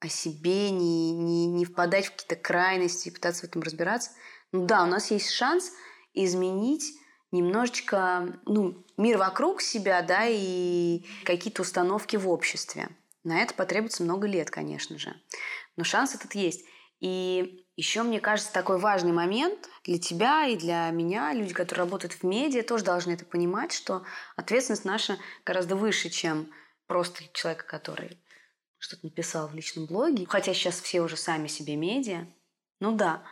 о себе, не, не, не впадать в какие-то крайности и пытаться в этом разбираться, ну да, у нас есть шанс изменить немножечко ну, мир вокруг себя, да, и какие-то установки в обществе. На это потребуется много лет, конечно же. Но шанс этот есть. И еще, мне кажется, такой важный момент для тебя и для меня, люди, которые работают в медиа, тоже должны это понимать, что ответственность наша гораздо выше, чем просто человека, который что-то написал в личном блоге. Хотя сейчас все уже сами себе медиа. Ну да.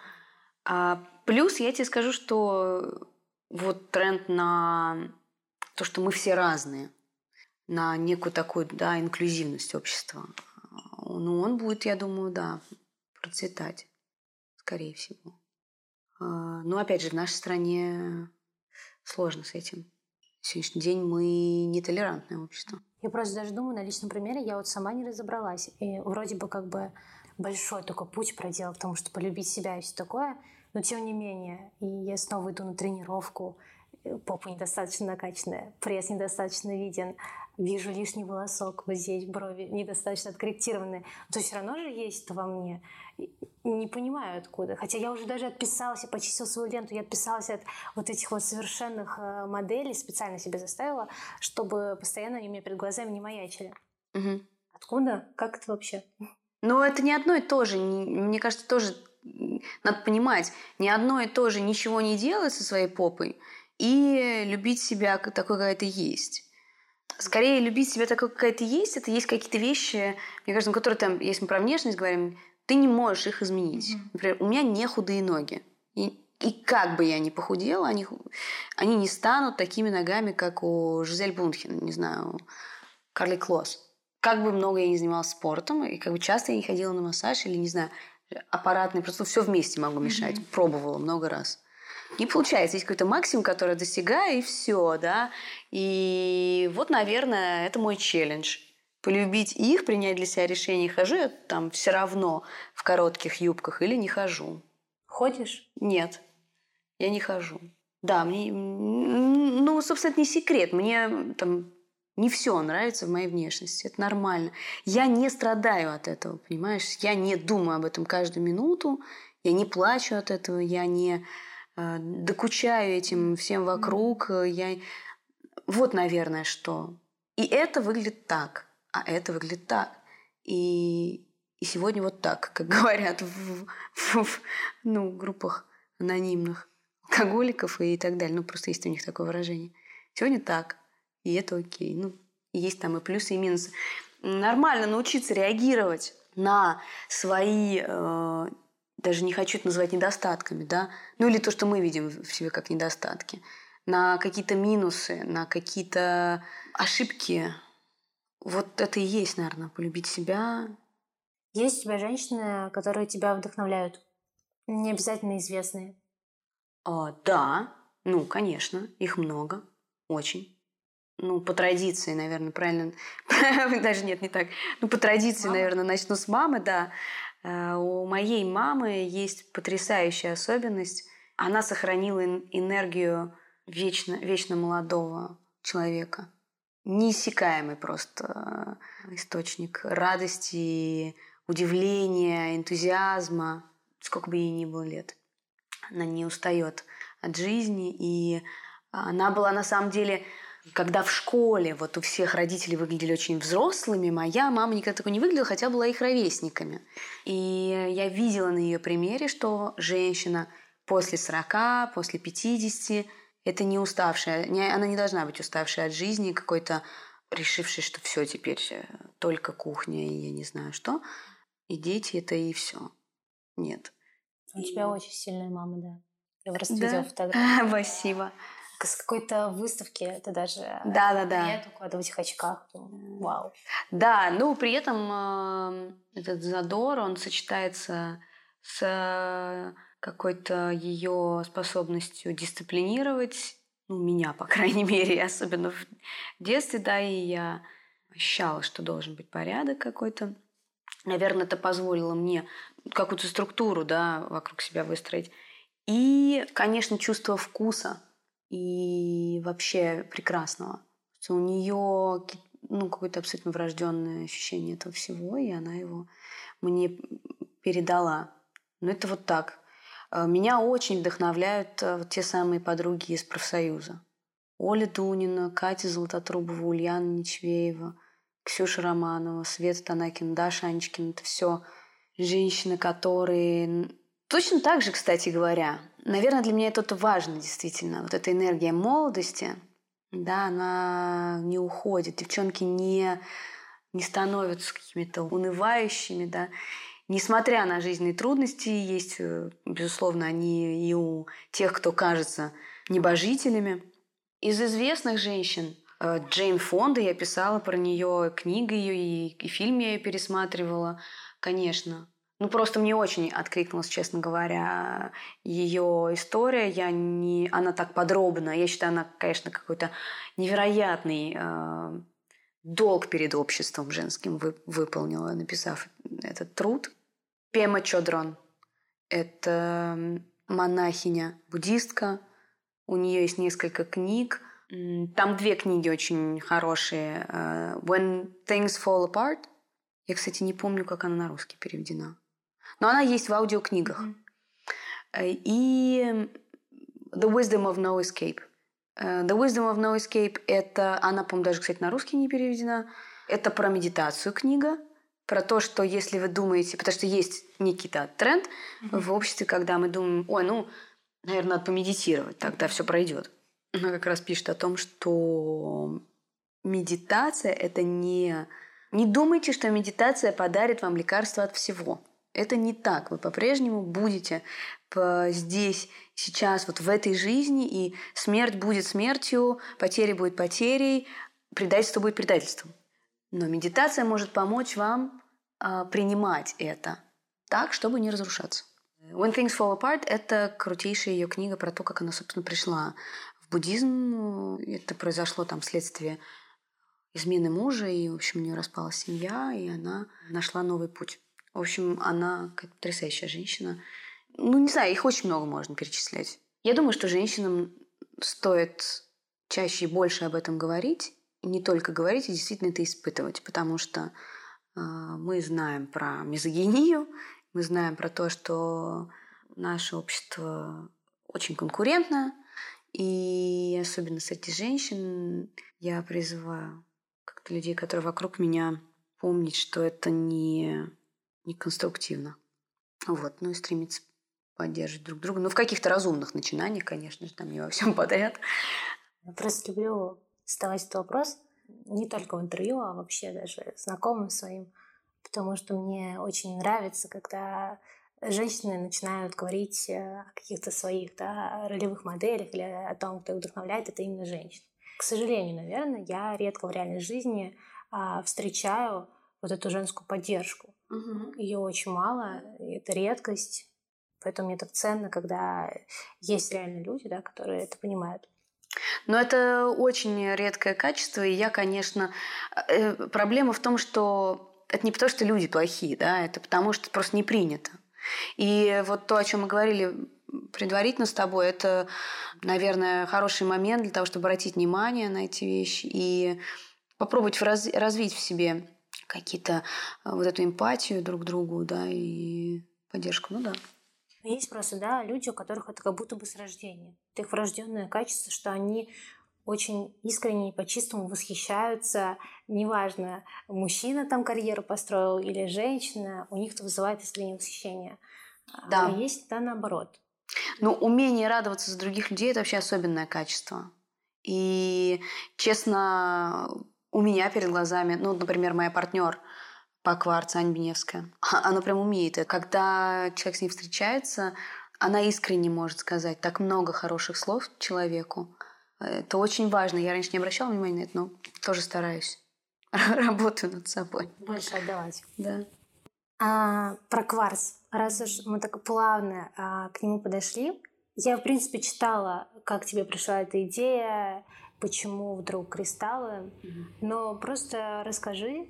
А плюс я тебе скажу, что вот тренд на то, что мы все разные, на некую такую, да, инклюзивность общества. Ну, он будет, я думаю, да, процветать, скорее всего. А, но, опять же, в нашей стране сложно с этим. В сегодняшний день мы нетолерантное общество. Я просто даже думаю, на личном примере я вот сама не разобралась. И вроде бы как бы большой такой путь проделал в том, чтобы полюбить себя и все такое – но тем не менее, и я снова иду на тренировку, э, попа недостаточно накачанная, пресс недостаточно виден, вижу лишний волосок вот здесь, брови недостаточно откорректированные. То все равно же есть это во мне. Не понимаю откуда. Хотя я уже даже отписалась, я почистила свою ленту, я отписалась от вот этих вот совершенных э, моделей, специально себе заставила, чтобы постоянно они у меня перед глазами не маячили. Угу. Откуда? Как это вообще? Ну, это не одно и то же. Мне кажется, тоже надо понимать, ни одно и то же ничего не делать со своей попой и любить себя такой, какая ты есть. Скорее, любить себя такой, какая ты есть, это есть какие-то вещи, мне кажется, которые там, если мы про внешность говорим, ты не можешь их изменить. Mm-hmm. Например, у меня не худые ноги. И и как бы я ни похудела, они, они не станут такими ногами, как у Жизель Бунхен, не знаю, Карли Клосс. Как бы много я не занималась спортом, и как бы часто я не ходила на массаж, или, не знаю, аппаратный, просто все вместе могу мешать. Mm-hmm. Пробовала много раз. Не получается. Есть какой-то максимум, который достигаю, и все, да. И вот, наверное, это мой челлендж. Полюбить их, принять для себя решение, хожу я там все равно в коротких юбках или не хожу. Ходишь? Нет, я не хожу. Да, мне, ну, собственно, это не секрет. Мне там не все нравится в моей внешности. Это нормально. Я не страдаю от этого, понимаешь? Я не думаю об этом каждую минуту. Я не плачу от этого. Я не э, докучаю этим всем вокруг. Я... Вот, наверное, что. И это выглядит так, а это выглядит так. И, и сегодня вот так, как (laughs) говорят в, в, в ну, группах анонимных алкоголиков и так далее. Ну, просто есть у них такое выражение. Сегодня так, и это окей. Ну, есть там и плюсы, и минусы. Нормально научиться реагировать на свои, э, даже не хочу это называть недостатками, да, ну или то, что мы видим в себе как недостатки, на какие-то минусы, на какие-то ошибки. Вот это и есть, наверное, полюбить себя. Есть у тебя женщины, которые тебя вдохновляют? Не обязательно известные. А, да, ну, конечно, их много, очень ну, по традиции, наверное, правильно, (laughs) даже нет, не так. Ну, по традиции, Мама? наверное, начну с мамы, да. Э, у моей мамы есть потрясающая особенность. Она сохранила энергию вечно, вечно молодого человека. Неиссякаемый просто э, источник радости, удивления, энтузиазма, сколько бы ей ни было лет. Она не устает от жизни, и она была на самом деле когда в школе вот у всех родителей выглядели очень взрослыми, моя мама никогда такой не выглядела, хотя была их ровесниками. И я видела на ее примере, что женщина после 40, после 50 это не уставшая, не, она не должна быть уставшей от жизни, какой-то решившей, что все теперь э, только кухня и я не знаю что. И дети это и все. Нет. У тебя очень сильная мама, да. Я просто да? видела фотографию. (laughs) Спасибо с какой-то выставки это даже да, да, да. нет в этих очках. Вау. Да, ну при этом э, этот задор, он сочетается с какой-то ее способностью дисциплинировать, ну, меня, по (laughs) крайней мере, особенно в детстве, да, и я ощущала, что должен быть порядок какой-то. Наверное, это позволило мне какую-то структуру, да, вокруг себя выстроить. И, конечно, чувство вкуса – и вообще прекрасного. У нее ну, какое-то абсолютно врожденное ощущение этого всего, и она его мне передала. Но это вот так. А, меня очень вдохновляют вот те самые подруги из профсоюза. Оля Дунина, Катя Золототрубова, Ульяна Нечвеева, Ксюша Романова, Света Танакина, Даша Анечкина. Это все женщины, которые Точно так же, кстати говоря, наверное, для меня это важно действительно. Вот эта энергия молодости, да, она не уходит. Девчонки не, не становятся какими-то унывающими, да. Несмотря на жизненные трудности, есть, э, безусловно, они и у тех, кто кажется небожителями. Из известных женщин э, Джейн Фонда, я писала про нее, книга ее и, и фильм я ее пересматривала, конечно. Ну, просто мне очень откликнулась, честно говоря, ее история. Я не... Она так подробно. Я считаю, она, конечно, какой-то невероятный э, долг перед обществом женским вы, выполнила, написав этот труд. Пема Чодрон – это монахиня, буддистка. У нее есть несколько книг. Там две книги очень хорошие. Э, «When Things Fall Apart». Я, кстати, не помню, как она на русский переведена. Но она есть в аудиокнигах. Mm-hmm. И The Wisdom of No Escape. Э, The Wisdom of No Escape – это, она, по-моему, даже, кстати, на русский не переведена. Это про медитацию книга, про то, что если вы думаете, потому что есть некий да, тренд mm-hmm. в обществе, когда мы думаем, ой, ну, наверное, надо помедитировать, тогда все пройдет. Она как раз пишет о том, что медитация – это не... Не думайте, что медитация подарит вам лекарство от всего. Это не так. Вы по-прежнему будете здесь, сейчас, вот в этой жизни, и смерть будет смертью, потеря будет потерей, предательство будет предательством. Но медитация может помочь вам а, принимать это так, чтобы не разрушаться. When Things Fall Apart – это крутейшая ее книга про то, как она, собственно, пришла в буддизм. Это произошло там вследствие измены мужа, и, в общем, у нее распалась семья, и она нашла новый путь. В общем, она как потрясающая женщина. Ну, не знаю, их очень много можно перечислять. Я думаю, что женщинам стоит чаще и больше об этом говорить, не только говорить, а действительно это испытывать, потому что э, мы знаем про мизогинию, мы знаем про то, что наше общество очень конкурентно, и особенно среди женщин я призываю как-то людей, которые вокруг меня, помнить, что это не, не конструктивно. Вот, ну и стремиться поддерживать друг друга. Ну, в каких-то разумных начинаниях, конечно же, там не во всем (laughs) подряд. Я просто люблю задавать этот вопрос не только в интервью, а вообще даже знакомым своим, потому что мне очень нравится, когда женщины начинают говорить э, о каких-то своих да, ролевых моделях или о том, кто их вдохновляет, это именно женщины. К сожалению, наверное, я редко в реальной жизни а, встречаю вот эту женскую поддержку. Угу. Ее очень мало, это редкость. Поэтому мне так ценно, когда есть реально люди, да, которые это понимают. Но это очень редкое качество, и я, конечно... Э, проблема в том, что это не потому, что люди плохие, да, это потому, что просто не принято. И вот то, о чем мы говорили предварительно с тобой, это, наверное, хороший момент для того, чтобы обратить внимание на эти вещи и попробовать раз, развить в себе какие-то э, вот эту эмпатию друг к другу, да, и поддержку. Ну да. Есть просто, да, люди, у которых это как будто бы с рождения. Это их врожденное качество, что они очень искренне и по-чистому восхищаются. Неважно, мужчина там карьеру построил или женщина, у них это вызывает искреннее восхищение. Да. А есть, да, наоборот. Ну, умение радоваться за других людей – это вообще особенное качество. И, честно, у меня перед глазами, ну, например, моя партнер – по кварцу Ань Беневская. (laughs) Она прям умеет. Когда человек с ней встречается, она искренне может сказать так много хороших слов человеку. Это очень важно. Я раньше не обращала внимания на это, но тоже стараюсь. (laughs) Работаю над собой. Больше отдавать. Да. А, про кварц. Раз уж мы так плавно а, к нему подошли, я, в принципе, читала, как тебе пришла эта идея, почему вдруг кристаллы. Mm-hmm. Но просто расскажи,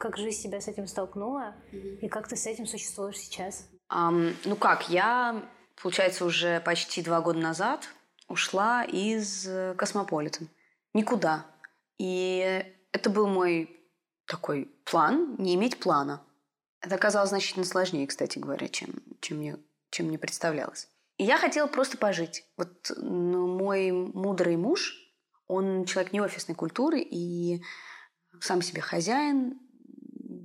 как жизнь себя с этим столкнула mm-hmm. и как ты с этим существуешь сейчас? Um, ну как, я, получается, уже почти два года назад ушла из Космополитен. Никуда. И это был мой такой план, не иметь плана. Это оказалось значительно сложнее, кстати говоря, чем, чем, мне, чем мне представлялось. И я хотела просто пожить. Вот ну, мой мудрый муж, он человек не офисной культуры и сам себе хозяин,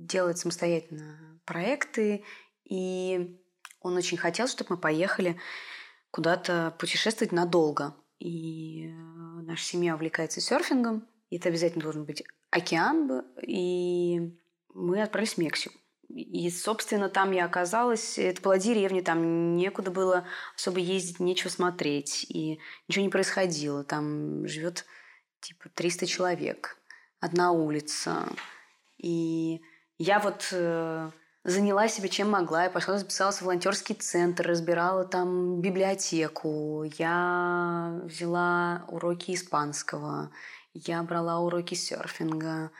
делает самостоятельно проекты, и он очень хотел, чтобы мы поехали куда-то путешествовать надолго. И э, наша семья увлекается серфингом, и это обязательно должен быть океан, и мы отправились в Мексику. И, собственно, там я оказалась. Это была деревня, там некуда было особо ездить, нечего смотреть. И ничего не происходило. Там живет типа 300 человек. Одна улица. И я вот э, заняла себе чем могла. Я пошла записалась в волонтерский центр, разбирала там библиотеку. Я взяла уроки испанского. Я брала уроки серфинга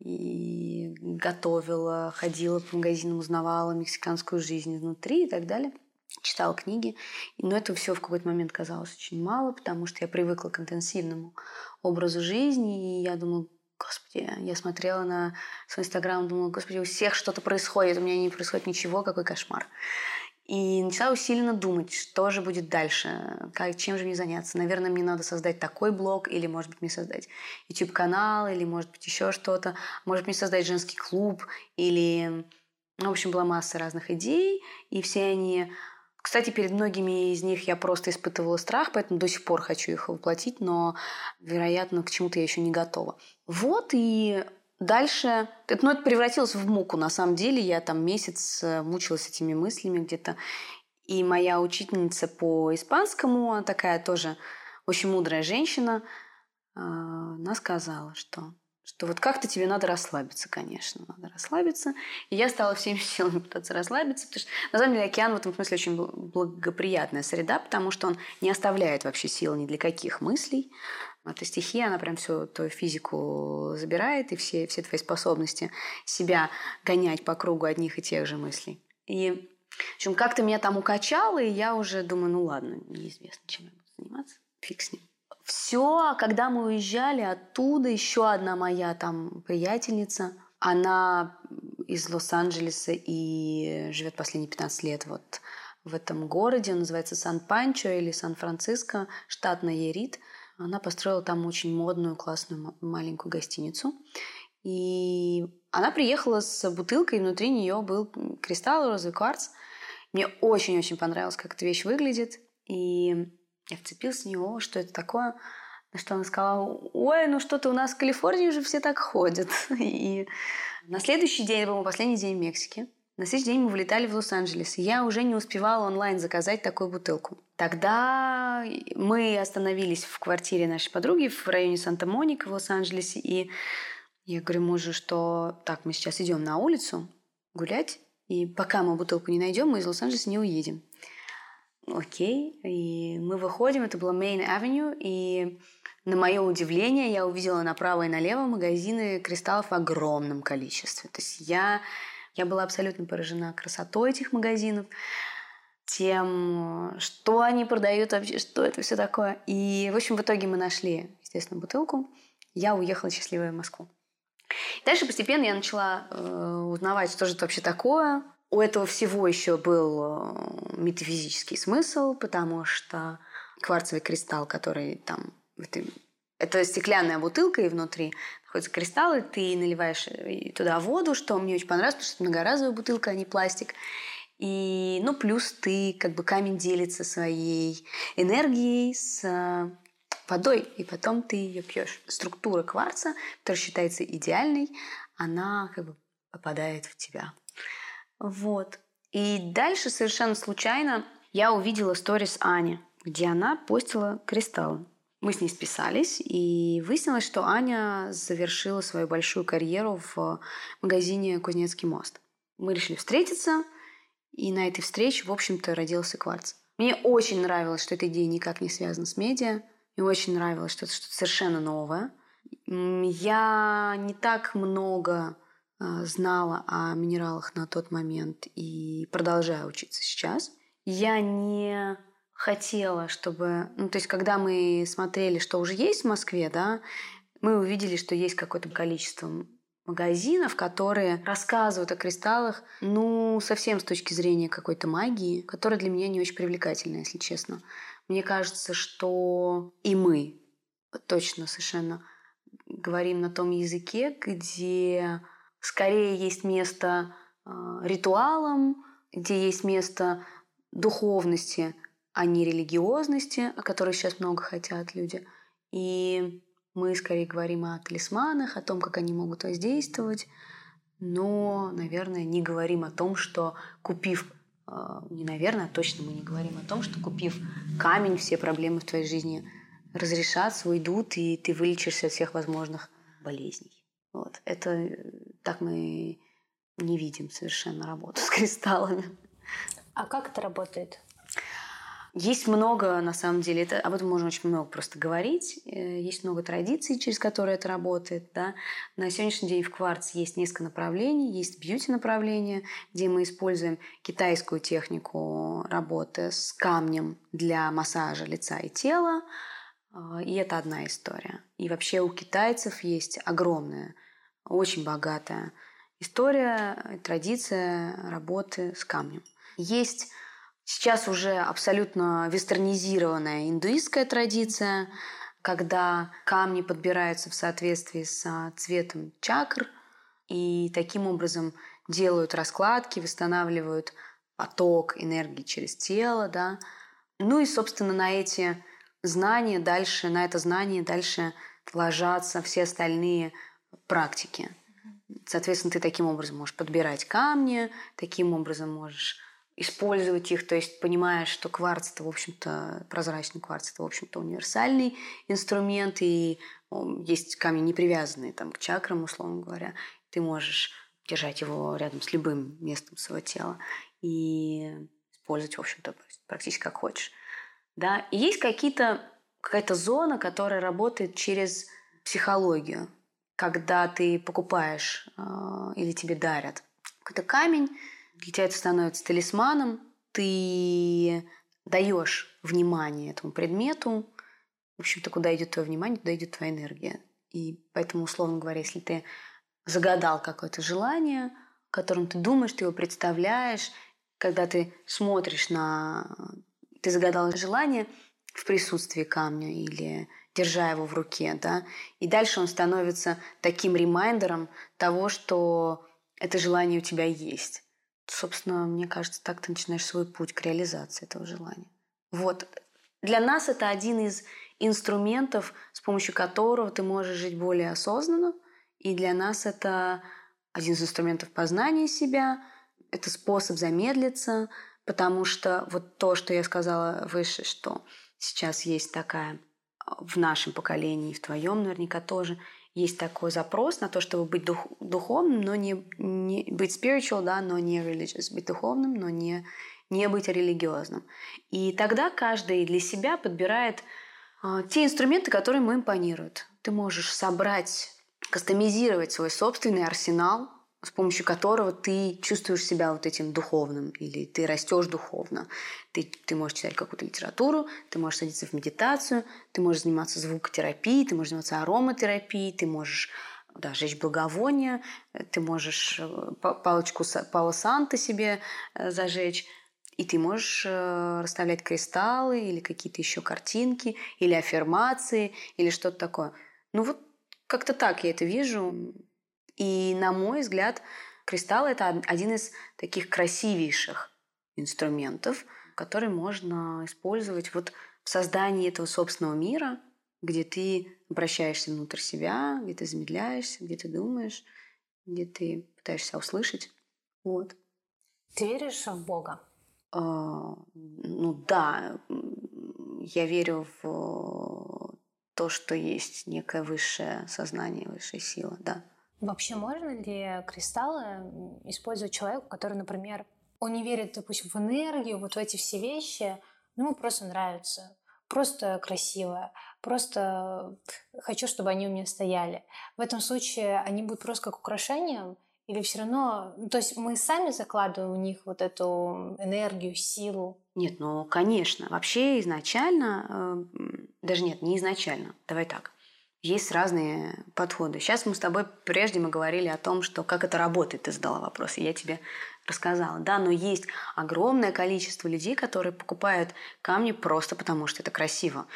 и готовила, ходила по магазинам, узнавала мексиканскую жизнь изнутри и так далее. Читала книги. Но это все в какой-то момент казалось очень мало, потому что я привыкла к интенсивному образу жизни, и я думала, Господи, я смотрела на свой инстаграм, думала, господи, у всех что-то происходит, у меня не происходит ничего, какой кошмар. И начала усиленно думать, что же будет дальше, как, чем же мне заняться. Наверное, мне надо создать такой блог, или, может быть, мне создать YouTube-канал, или, может быть, еще что-то. Может, мне создать женский клуб, или... В общем, была масса разных идей, и все они кстати, перед многими из них я просто испытывала страх, поэтому до сих пор хочу их воплотить, но, вероятно, к чему-то я еще не готова. Вот, и дальше, это, ну, это превратилось в муку, на самом деле. Я там месяц э, мучилась этими мыслями где-то. И моя учительница по испанскому, она такая тоже очень мудрая женщина, э, она сказала, что что вот как-то тебе надо расслабиться, конечно, надо расслабиться. И я стала всеми (laughs) силами пытаться расслабиться, потому что, на самом деле, океан в этом смысле очень благоприятная среда, потому что он не оставляет вообще сил ни для каких мыслей. Эта стихия, она прям всю твою физику забирает, и все, все твои способности себя гонять по кругу одних и тех же мыслей. И, в общем, как-то меня там укачало, и я уже думаю, ну ладно, неизвестно, чем я буду заниматься, фиг с ним. Все, когда мы уезжали оттуда, еще одна моя там приятельница, она из Лос-Анджелеса и живет последние 15 лет вот в этом городе, он называется Сан-Панчо или Сан-Франциско, штат Наерит. Она построила там очень модную, классную маленькую гостиницу. И она приехала с бутылкой, и внутри нее был кристалл, розовый кварц. Мне очень-очень понравилось, как эта вещь выглядит. И я вцепилась в него, что это такое. На что она сказала, ой, ну что-то у нас в Калифорнии уже все так ходят. (laughs) И на следующий день, это был последний день в Мексике, на следующий день мы вылетали в Лос-Анджелес. Я уже не успевала онлайн заказать такую бутылку. Тогда мы остановились в квартире нашей подруги в районе Санта-Моника в Лос-Анджелесе. И я говорю мужу, что так, мы сейчас идем на улицу гулять, и пока мы бутылку не найдем, мы из Лос-Анджелеса не уедем окей. И мы выходим, это была Main Avenue, и на мое удивление я увидела направо и налево магазины кристаллов в огромном количестве. То есть я, я была абсолютно поражена красотой этих магазинов, тем, что они продают вообще, что это все такое. И, в общем, в итоге мы нашли, естественно, бутылку. Я уехала счастливая в Москву. Дальше постепенно я начала э, узнавать, что же это вообще такое, у этого всего еще был э, метафизический смысл, потому что кварцевый кристалл, который там это стеклянная бутылка, и внутри находятся кристаллы, ты наливаешь э, туда воду, что мне очень понравилось, потому что это многоразовая бутылка, а не пластик. И, ну, плюс ты, как бы, камень делится своей энергией с э, водой, и потом ты ее пьешь. Структура кварца, которая считается идеальной, она как бы попадает в тебя. Вот. И дальше совершенно случайно я увидела сторис Ани, где она постила кристаллы. Мы с ней списались, и выяснилось, что Аня завершила свою большую карьеру в магазине «Кузнецкий мост». Мы решили встретиться, и на этой встрече, в общем-то, родился кварц. Мне очень нравилось, что эта идея никак не связана с медиа. Мне очень нравилось, что это что-то совершенно новое. Я не так много знала о минералах на тот момент и продолжаю учиться сейчас. Я не хотела, чтобы... Ну, то есть, когда мы смотрели, что уже есть в Москве, да, мы увидели, что есть какое-то количество магазинов, которые рассказывают о кристаллах, ну, совсем с точки зрения какой-то магии, которая для меня не очень привлекательна, если честно. Мне кажется, что и мы точно совершенно говорим на том языке, где скорее есть место э, ритуалам, где есть место духовности, а не религиозности, о которой сейчас много хотят люди. И мы скорее говорим о талисманах, о том, как они могут воздействовать, но, наверное, не говорим о том, что купив, э, не наверное, а точно мы не говорим о том, что купив камень, все проблемы в твоей жизни разрешатся, уйдут, и ты вылечишься от всех возможных болезней. Вот. Это так мы не видим совершенно работу (laughs) с кристаллами. А как это работает? Есть много, на самом деле, это, об этом можно очень много просто говорить. Э, есть много традиций, через которые это работает. Да? На сегодняшний день в кварц есть несколько направлений. Есть бьюти-направление, где мы используем китайскую технику работы с камнем для массажа лица и тела. А, и это одна история. И вообще у китайцев есть огромная очень богатая история, традиция работы с камнем. Есть сейчас уже абсолютно вестернизированная индуистская традиция, когда камни подбираются в соответствии с цветом чакр, и таким образом делают раскладки, восстанавливают поток энергии через тело, да. Ну и, собственно, на эти знания дальше, на это знание дальше ложатся все остальные практики. Соответственно, ты таким образом можешь подбирать камни, таким образом можешь использовать их, то есть понимаешь, что кварц это, в общем-то, прозрачный кварц это, в общем-то, универсальный инструмент, и есть камни не привязанные там, к чакрам, условно говоря. Ты можешь держать его рядом с любым местом своего тела и использовать, в общем-то, практически как хочешь. Да? И есть какие-то, какая-то зона, которая работает через психологию, когда ты покупаешь э, или тебе дарят какой-то камень, для тебя это становится талисманом, ты даешь внимание этому предмету, в общем-то, куда идет твое внимание, туда идет твоя энергия. И поэтому, условно говоря, если ты загадал какое-то желание, о котором ты думаешь, ты его представляешь, когда ты смотришь на... Ты загадал желание в присутствии камня или держа его в руке, да, и дальше он становится таким reminder'ом того, что это желание у тебя есть. Собственно, мне кажется, так ты начинаешь свой путь к реализации этого желания. Вот. Для нас это один из инструментов, с помощью которого ты можешь жить более осознанно. И для нас это один из инструментов познания себя, это способ замедлиться, потому что вот то, что я сказала выше, что сейчас есть такая в нашем поколении, в твоем наверняка тоже, есть такой запрос на то, чтобы быть дух, духовным, но не, не быть spiritual, да, но не religious, быть духовным, но не, не быть религиозным. И тогда каждый для себя подбирает э, те инструменты, которые ему импонируют. Ты можешь собрать, кастомизировать свой собственный арсенал с помощью которого ты чувствуешь себя вот этим духовным, или ты растешь духовно. Ты, ты можешь читать какую-то литературу, ты можешь садиться в медитацию, ты можешь заниматься звукотерапией, ты можешь заниматься ароматерапией, ты можешь да, жечь благовония, ты можешь э, палочку Пала Санта себе э, зажечь, и ты можешь э, расставлять кристаллы или какие-то еще картинки, или аффирмации, или что-то такое. Ну вот как-то так я это вижу. И, на мой взгляд, кристалл – это один из таких красивейших инструментов, который можно использовать вот в создании этого собственного мира, где ты обращаешься внутрь себя, где ты замедляешься, где ты думаешь, где ты пытаешься услышать. Вот. Ты веришь в Бога? А, ну да, я верю в то, что есть некое высшее сознание, высшая сила, да. Вообще можно ли кристаллы использовать человеку, который, например, он не верит, допустим, в энергию, вот в эти все вещи, но ему просто нравится, просто красиво, просто хочу, чтобы они у меня стояли. В этом случае они будут просто как украшением, или все равно, ну, то есть мы сами закладываем в них вот эту энергию, силу? Нет, ну, конечно. Вообще изначально, э, даже нет, не изначально, давай так есть разные подходы. Сейчас мы с тобой, прежде мы говорили о том, что как это работает, ты задала вопрос, и я тебе рассказала. Да, но есть огромное количество людей, которые покупают камни просто потому, что это красиво.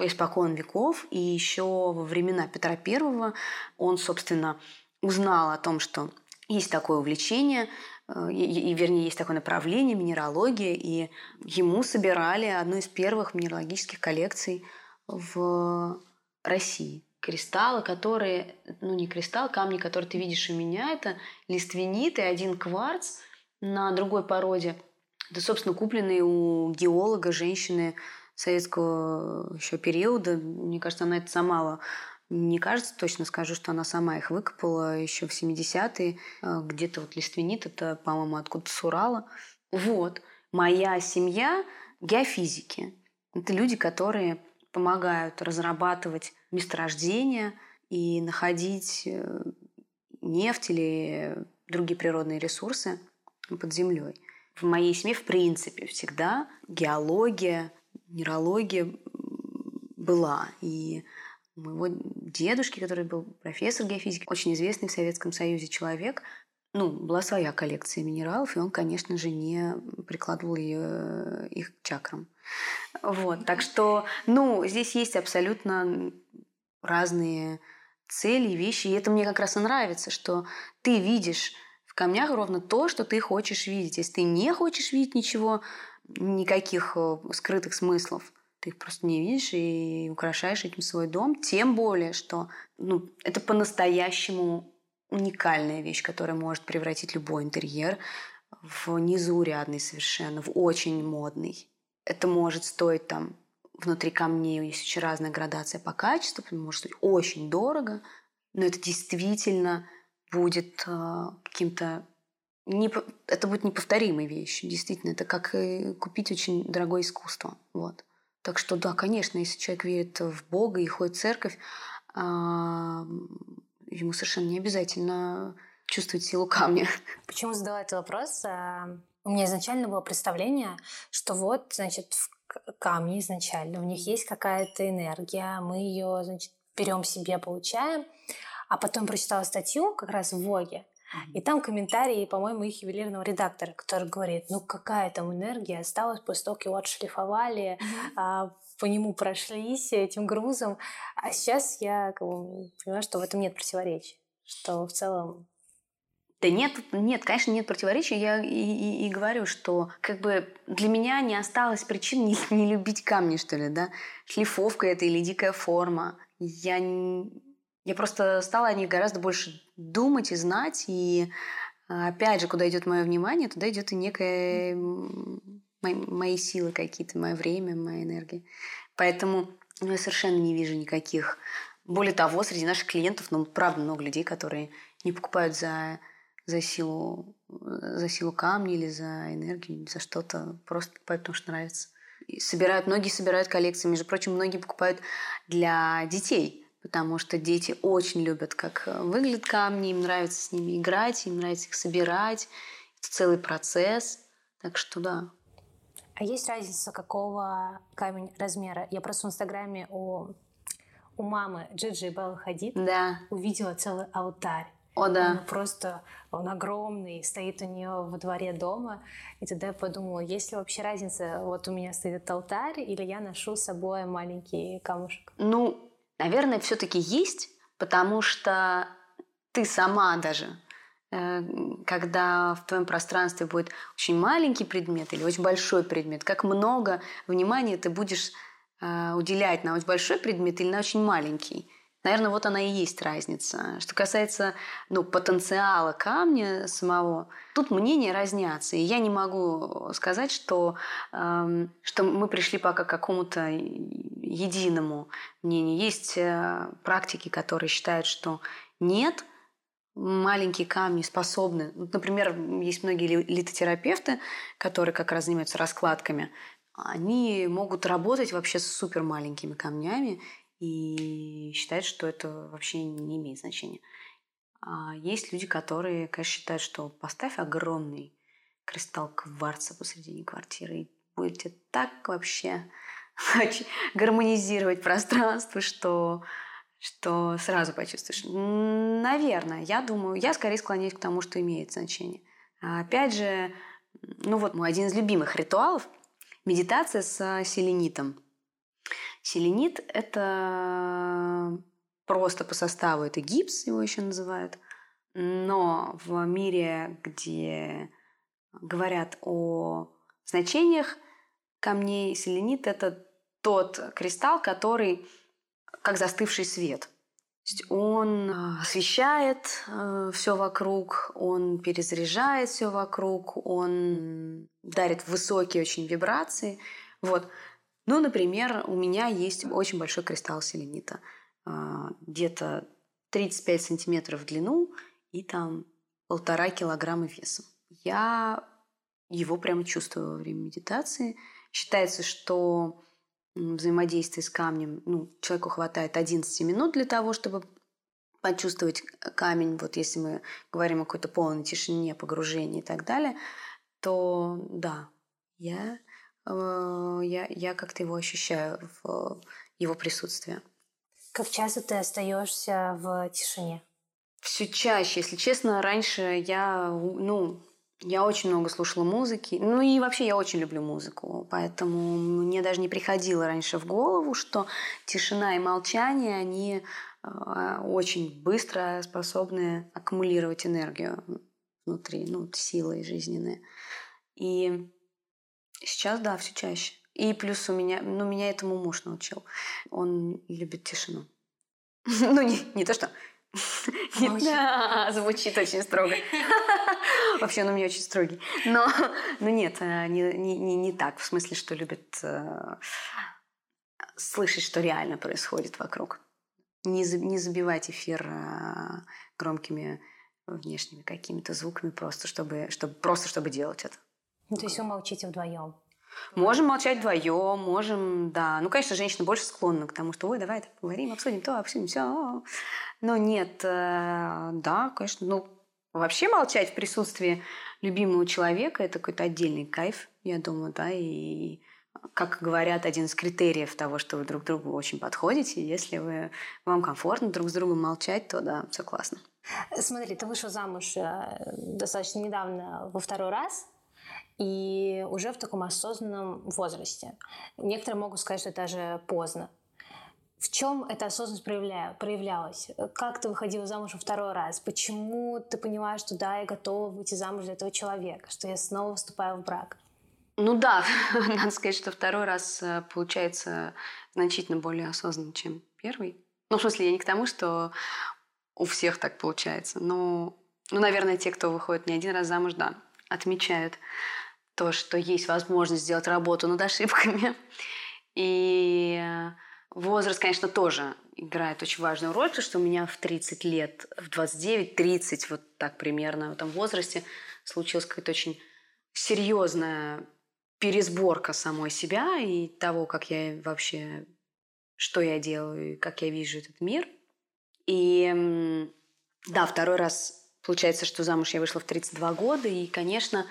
Испокон веков, и еще во времена Петра Первого он, собственно, узнал о том, что есть такое увлечение, э, и, и, вернее, есть такое направление, минералогия, и ему собирали одну из первых минералогических коллекций в России. Кристаллы, которые, ну не кристалл, камни, которые ты видишь у меня, это лиственнит и один кварц на другой породе. Это, собственно, купленные у геолога женщины советского еще периода. Мне кажется, она это сама не кажется, точно скажу, что она сама их выкопала еще в 70-е. А, где-то вот лиственит, это, по-моему, откуда-то с Урала. Вот. Моя семья геофизики. Это люди, которые помогают разрабатывать месторождения и находить э, нефть или другие природные ресурсы под землей. В моей семье, в принципе, всегда геология, минералогия была. И у моего дедушки, который был профессор геофизики, очень известный в Советском Союзе человек, ну, была своя коллекция минералов, и он, конечно же, не прикладывал ее, их к чакрам. Вот, так что, ну, здесь есть абсолютно разные цели, вещи, и это мне как раз и нравится, что ты видишь в камнях ровно то, что ты хочешь видеть. Если ты не хочешь видеть ничего, никаких э, скрытых смыслов, ты их просто не видишь и украшаешь этим свой дом. Тем более, что ну, это по-настоящему уникальная вещь, которая может превратить любой интерьер в незаурядный совершенно, в очень модный. Это может стоить там внутри камней, есть очень разная градация по качеству, может стоить очень дорого, но это действительно будет э, каким-то не, это будет неповторимой вещью, действительно. Это как и купить очень дорогое искусство. Вот. Так что да, конечно, если человек верит в Бога и ходит в церковь, а, ему совершенно не обязательно чувствовать силу камня. (laughs) Почему задала этот вопрос? А, у меня изначально было представление, что вот, значит, в камне изначально у них есть какая-то энергия, мы ее, значит, берем себе, получаем, а потом прочитала статью как раз в Воге, и там комментарии, по-моему, их ювелирного редактора, который говорит, ну какая там энергия осталась после того, как его отшлифовали, а, по нему прошлись этим грузом. А сейчас я как бы, понимаю, что в этом нет противоречий, что в целом да нет, нет, конечно, нет противоречия. Я и, и, и говорю, что как бы для меня не осталось причин не, не любить камни, что ли, да. Шлифовка это или дикая форма. Я, я просто стала о них гораздо больше думать и знать. И опять же, куда идет мое внимание, туда идет и некая мои, мои силы какие-то, мое время, моя энергия. Поэтому ну, я совершенно не вижу никаких. Более того, среди наших клиентов, ну, правда, много людей, которые не покупают за за силу, за силу камня или за энергию, за что-то, просто потому что нравится. И собирают, многие собирают коллекции. Между прочим, многие покупают для детей, потому что дети очень любят, как выглядят камни, им нравится с ними играть, им нравится их собирать. Это целый процесс. Так что да. А есть разница, какого камень размера? Я просто в Инстаграме у, у мамы Джиджи Беллы Хадид да. увидела целый алтарь о, да. Он просто, он огромный, стоит у нее во дворе дома. И тогда я подумала, есть ли вообще разница, вот у меня стоит этот алтарь, или я ношу с собой маленький камушек? Ну, наверное, все-таки есть, потому что ты сама даже когда в твоем пространстве будет очень маленький предмет или очень большой предмет, как много внимания ты будешь э, уделять на очень большой предмет или на очень маленький. Наверное, вот она и есть разница. Что касается ну, потенциала камня самого, тут мнения разнятся. И я не могу сказать, что, эм, что мы пришли пока к какому-то единому мнению. Есть э, практики, которые считают, что нет, маленькие камни способны. Например, есть многие литотерапевты, которые как раз занимаются раскладками. Они могут работать вообще с супер маленькими камнями и считает, что это вообще не имеет значения. А есть люди, которые, конечно, считают, что поставь огромный кристалл кварца посредине квартиры, и будете так вообще (laughs) гармонизировать пространство, что, что сразу почувствуешь. Наверное, я думаю, я скорее склоняюсь к тому, что имеет значение. А опять же, ну вот мой один из любимых ритуалов – медитация с селенитом – Селенит – это просто по составу это гипс, его еще называют. Но в мире, где говорят о значениях камней, селенит – это тот кристалл, который как застывший свет. Он а, освещает э, все вокруг, он перезаряжает все вокруг, он дарит высокие очень вибрации. Вот. Ну, например, у меня есть очень большой кристалл селенита, а, где-то 35 сантиметров в длину и там полтора килограмма весом. Я его прямо чувствую во время медитации. Считается, что взаимодействие с камнем, ну, человеку хватает 11 минут для того, чтобы почувствовать камень, вот если мы говорим о какой-то полной тишине, погружении и так далее, то да, я Э, я, я как-то его ощущаю в его присутствии. Как часто ты остаешься в тишине? Все чаще, если честно, раньше я, ну, я очень много слушала музыки. Ну и вообще я очень люблю музыку. Поэтому мне даже не приходило раньше в голову, что тишина и молчание, они э, очень быстро способны аккумулировать энергию внутри, ну, силы жизненные. И Сейчас, да, все чаще. И плюс у меня, ну, меня этому муж научил. Он любит тишину. (laughs) ну, не, не то, что Звучит очень строго. (laughs) Вообще, он у меня очень строгий. Но, но нет, э, не, не, не так. В смысле, что любит э, слышать, что реально происходит вокруг. Не, не забивать эфир э, громкими внешними какими-то звуками, просто чтобы, чтобы, просто чтобы делать это. Ну, то есть вы молчите вдвоем? Можем молчать вдвоем, можем, да. Ну, конечно, женщина больше склонна к тому, что, ой, давай поговорим, обсудим то, обсудим все. Но нет, э, да, конечно, ну, вообще молчать в присутствии любимого человека – это какой-то отдельный кайф, я думаю, да, и как говорят, один из критериев того, что вы друг другу очень подходите. Если вы, вам комфортно друг с другом молчать, то да, все классно. Смотри, ты вышел замуж э, достаточно недавно во второй раз, и уже в таком осознанном возрасте. Некоторые могут сказать, что это даже поздно. В чем эта осознанность проявля... проявлялась? Как ты выходила замуж во второй раз? Почему ты понимаешь, что да, я готова выйти замуж за этого человека, что я снова вступаю в брак? Ну да, (laughs) надо сказать, что второй раз э, получается значительно более осознанно, чем первый. Ну, в смысле, я не к тому, что у всех так получается. Но, ну, наверное, те, кто выходит не один раз замуж, да, отмечают то, что есть возможность сделать работу над ошибками. И возраст, конечно, тоже играет очень важную роль, потому что у меня в 30 лет, в 29-30, вот так примерно в этом возрасте случилась какая-то очень серьезная пересборка самой себя и того, как я вообще, что я делаю, как я вижу этот мир. И да, второй раз получается, что замуж я вышла в 32 года, и, конечно,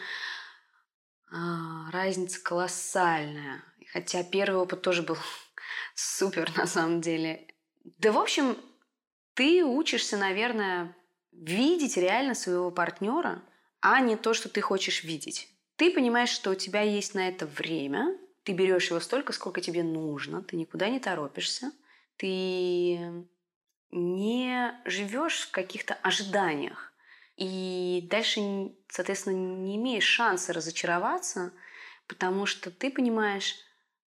разница колоссальная. Хотя первый опыт тоже был (laughs) супер на самом деле. Да, в общем, ты учишься, наверное, видеть реально своего партнера, а не то, что ты хочешь видеть. Ты понимаешь, что у тебя есть на это время, ты берешь его столько, сколько тебе нужно, ты никуда не торопишься, ты не живешь в каких-то ожиданиях. И дальше, соответственно, не имеешь шанса разочароваться, потому что ты понимаешь,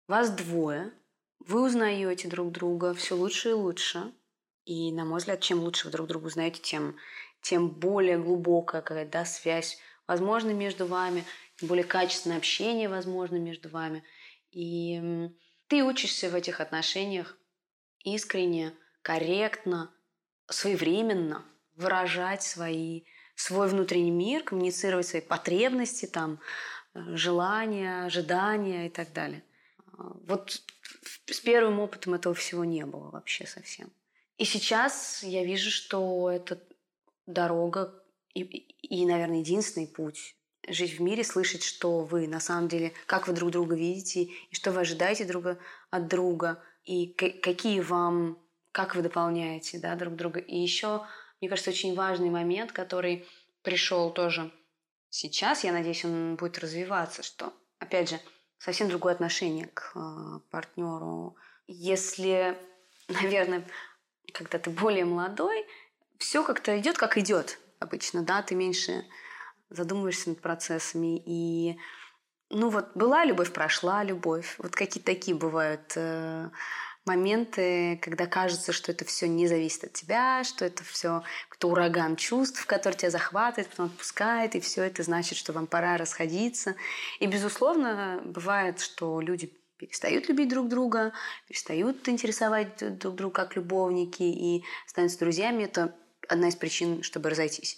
вас двое, вы узнаете друг друга все лучше и лучше. И, на мой взгляд, чем лучше вы друг друга узнаете, тем, тем более глубокая какая-то да, связь возможно между вами, более качественное общение возможно между вами. И ты учишься в этих отношениях искренне, корректно, своевременно выражать свои свой внутренний мир, коммуницировать свои потребности, там, э, желания, ожидания и так далее. А, вот с первым опытом этого всего не было вообще совсем. И сейчас я вижу, что это дорога и, и, наверное, единственный путь жить в мире, слышать, что вы на самом деле, как вы друг друга видите, и что вы ожидаете друга от друга, и какие вам, как вы дополняете да, друг друга. И еще мне кажется, очень важный момент, который пришел тоже сейчас, я надеюсь, он будет развиваться, что, опять же, совсем другое отношение к э, партнеру. Если, (laughs) наверное, когда ты более молодой, все как-то идет, как идет обычно, да, ты меньше задумываешься над процессами и ну вот была любовь, прошла любовь. Вот какие такие бывают э, моменты, когда кажется, что это все не зависит от тебя, что это все кто ураган чувств, который тебя захватывает, потом отпускает, и все это значит, что вам пора расходиться. И, безусловно, бывает, что люди перестают любить друг друга, перестают интересовать друг друга как любовники и становятся друзьями. Это одна из причин, чтобы разойтись.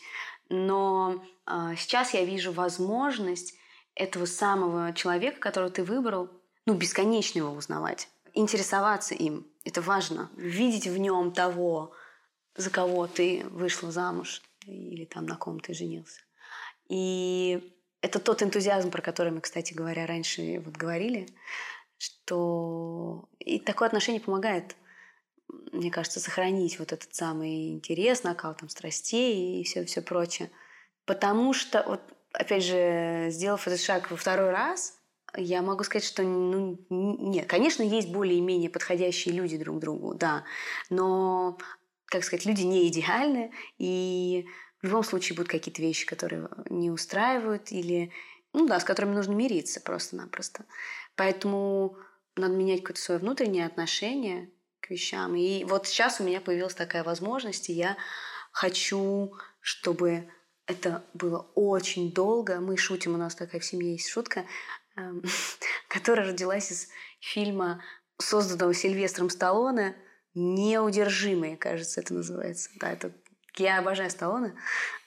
Но э, сейчас я вижу возможность этого самого человека, которого ты выбрал, ну, бесконечно его узнавать интересоваться им. Это важно. Видеть в нем того, за кого ты вышла замуж или там на ком ты женился. И это тот энтузиазм, про который мы, кстати говоря, раньше вот говорили, что и такое отношение помогает, мне кажется, сохранить вот этот самый интерес, накал там страстей и все, все прочее. Потому что, вот, опять же, сделав этот шаг во второй раз, я могу сказать, что ну, нет, конечно, есть более-менее подходящие люди друг другу, да, но, как сказать, люди не идеальны, и в любом случае будут какие-то вещи, которые не устраивают, или, ну да, с которыми нужно мириться просто-напросто. Поэтому надо менять какое-то свое внутреннее отношение к вещам. И вот сейчас у меня появилась такая возможность, и я хочу, чтобы это было очень долго. Мы шутим, у нас такая в семье есть шутка, (laughs) которая родилась из фильма, созданного Сильвестром Сталлоне «Неудержимые», кажется, это называется. Да, это я обожаю Сталлоне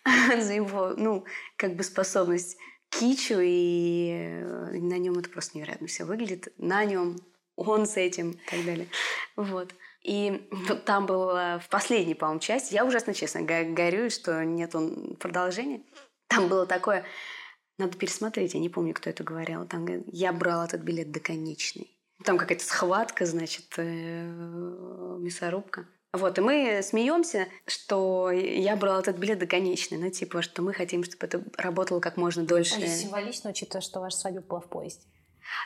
(laughs) за его, ну, как бы способность кичу, и э, на нем это просто невероятно все выглядит. На нем он с этим и так далее. Вот. И вот там было в последней, по-моему, части, я ужасно честно горю, что нет он продолжения. Там было такое, надо пересмотреть, я не помню, кто это говорил. Там я брал этот билет до конечной. Там какая-то схватка, значит, э, мясорубка. Вот, и мы смеемся, что я брала этот билет до конечной, ну, типа, что мы хотим, чтобы это работало как можно дольше. Это символично, учитывая, что ваша свадьба была в поезде.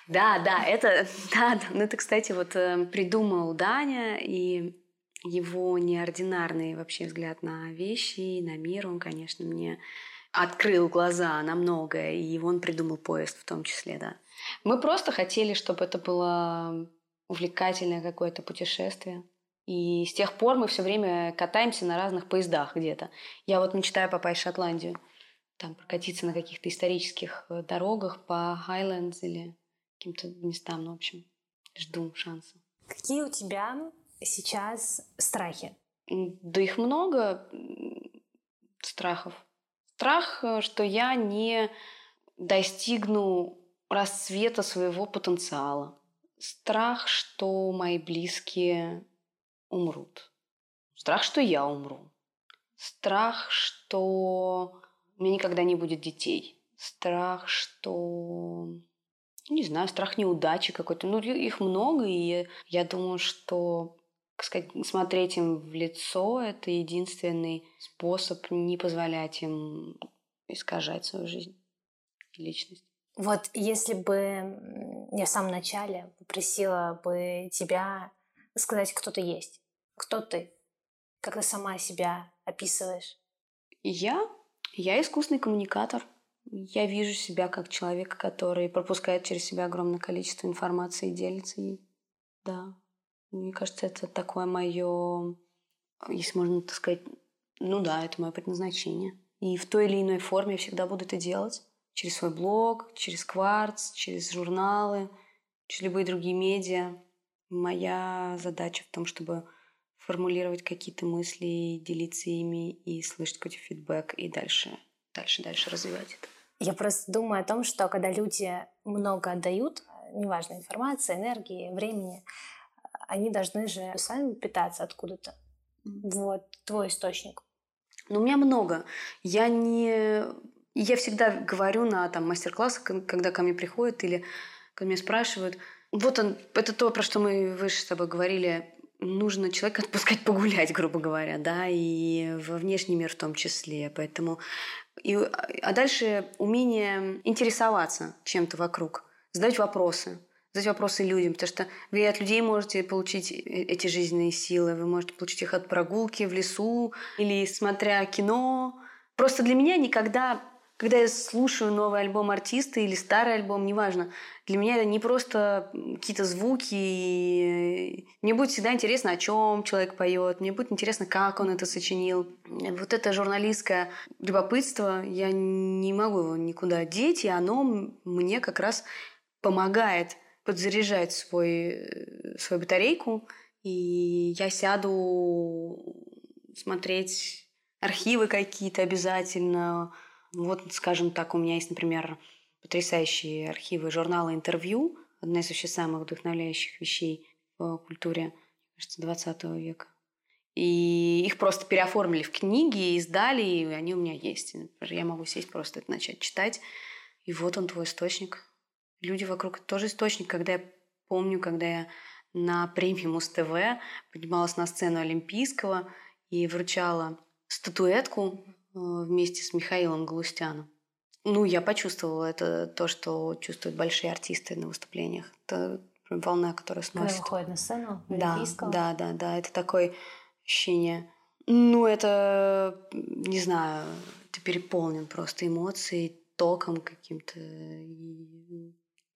Да, да, это, (laughs) да, ну это, кстати, вот э, придумал Даня, и его неординарный вообще взгляд на вещи, на мир, он, конечно, мне открыл глаза на многое, и он придумал поезд в том числе, да. Мы просто хотели, чтобы это было увлекательное какое-то путешествие. И с тех пор мы все время катаемся на разных поездах где-то. Я вот мечтаю попасть в Шотландию, там прокатиться на каких-то исторических э, дорогах по Хайлендс или каким-то местам, ну, в общем, жду шанса. Какие у тебя сейчас страхи? Да их много страхов. Страх, э, что я не достигну расцвета своего потенциала. Страх, что мои близкие умрут. Страх, что я умру. Страх, что у меня никогда не будет детей. Страх, что не знаю, страх неудачи какой-то. Ну, их много, и я думаю, что сказать, смотреть им в лицо – это единственный способ не позволять им искажать свою жизнь и личность. Вот если бы я в самом начале попросила бы тебя сказать, кто ты есть, кто ты, как ты сама себя описываешь? Я? Я искусный коммуникатор – я вижу себя как человека, который пропускает через себя огромное количество информации и делится ей. Да. Мне кажется, это такое мое, если можно так сказать, ну да, это мое предназначение. И в той или иной форме я всегда буду это делать. Через свой блог, через кварц, через журналы, через любые другие медиа. Моя задача в том, чтобы формулировать какие-то мысли, делиться ими и слышать какой-то фидбэк и дальше, дальше, дальше развивать это. Я просто думаю о том, что когда люди много отдают, неважно, информации, энергии, времени, они должны же сами питаться откуда-то. Вот твой источник. Ну, у меня много. Я не... Я всегда говорю на там, мастер-классах, когда ко мне приходят или ко мне спрашивают, вот он, это то, про что мы выше с тобой говорили, нужно человека отпускать погулять, (laughs) грубо говоря, да, и во внешний мир в том числе. Поэтому и, а дальше умение интересоваться чем-то вокруг, задать вопросы, задать вопросы людям, потому что вы от людей можете получить э, эти жизненные силы, вы можете получить их от прогулки в лесу или смотря кино. Просто для меня никогда когда я слушаю новый альбом артиста или старый альбом, неважно, для меня это не просто какие-то звуки. Мне будет всегда интересно, о чем человек поет, мне будет интересно, как он это сочинил. Вот это журналистское любопытство, я не могу его никуда деть, и оно мне как раз помогает подзаряжать свой, свою батарейку, и я сяду смотреть архивы какие-то обязательно, вот, скажем так, у меня есть, например, потрясающие архивы журнала «Интервью», одна из вообще самых вдохновляющих вещей в культуре, кажется, 20 века. И их просто переоформили в книги, издали, и они у меня есть. Я могу сесть просто это начать читать. И вот он, твой источник. Люди вокруг – тоже источник. Когда я помню, когда я на премии Муз-ТВ поднималась на сцену Олимпийского и вручала статуэтку Э, вместе с Михаилом Галустяном. Ну, я почувствовала это то, что чувствуют большие артисты на выступлениях. Это волна, которая сносит. Когда выходит на сцену да, да, да, да. Это такое ощущение. Ну, это, не знаю, ты переполнен просто эмоцией, током каким-то,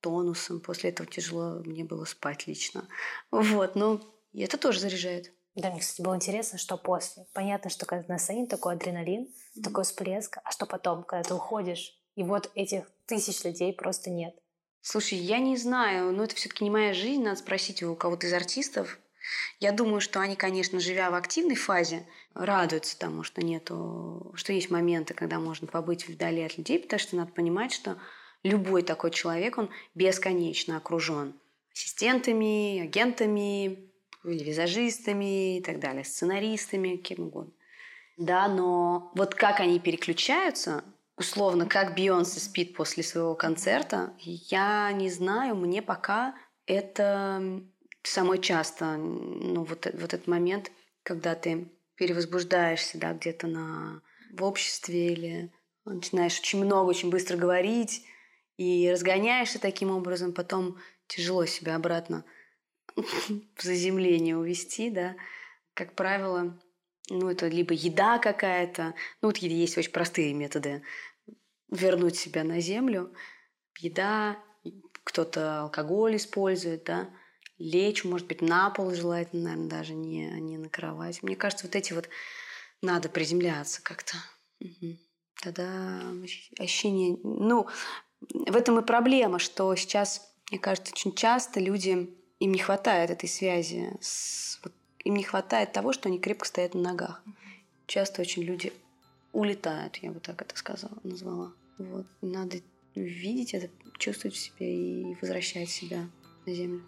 тонусом. После этого тяжело мне было спать лично. Вот, ну, И это тоже заряжает. Да, мне, кстати, было интересно, что после. Понятно, что когда настроение такой адреналин, mm-hmm. такой всплеск, а что потом, когда ты уходишь, и вот этих тысяч людей просто нет. Слушай, я не знаю, но это все-таки не моя жизнь, надо спросить у кого-то из артистов. Я думаю, что они, конечно, живя в активной фазе, радуются тому, что нету, что есть моменты, когда можно побыть вдали от людей, потому что надо понимать, что любой такой человек, он бесконечно окружен ассистентами, агентами, или визажистами и так далее, сценаристами, кем угодно. Да, но вот как они переключаются, условно, как Бейонсе спит после своего концерта, я не знаю, мне пока это самое часто, ну, вот, вот этот момент, когда ты перевозбуждаешься, да, где-то на, в обществе или начинаешь очень много, очень быстро говорить и разгоняешься таким образом, потом тяжело себя обратно (laughs) в заземление увести, да. Как правило, ну, это либо еда какая-то, ну, вот есть очень простые методы вернуть себя на землю. Еда, кто-то алкоголь использует, да, лечь, может быть, на пол желательно, наверное, даже не, не на кровать. Мне кажется, вот эти вот надо приземляться как-то. Угу. Тогда ощущение... Ну, в этом и проблема, что сейчас, мне кажется, очень часто люди, им не хватает этой связи, с, вот, им не хватает того, что они крепко стоят на ногах. Часто очень люди улетают, я бы так это сказала, назвала. Вот. Надо видеть это, чувствовать в себе и возвращать себя на землю.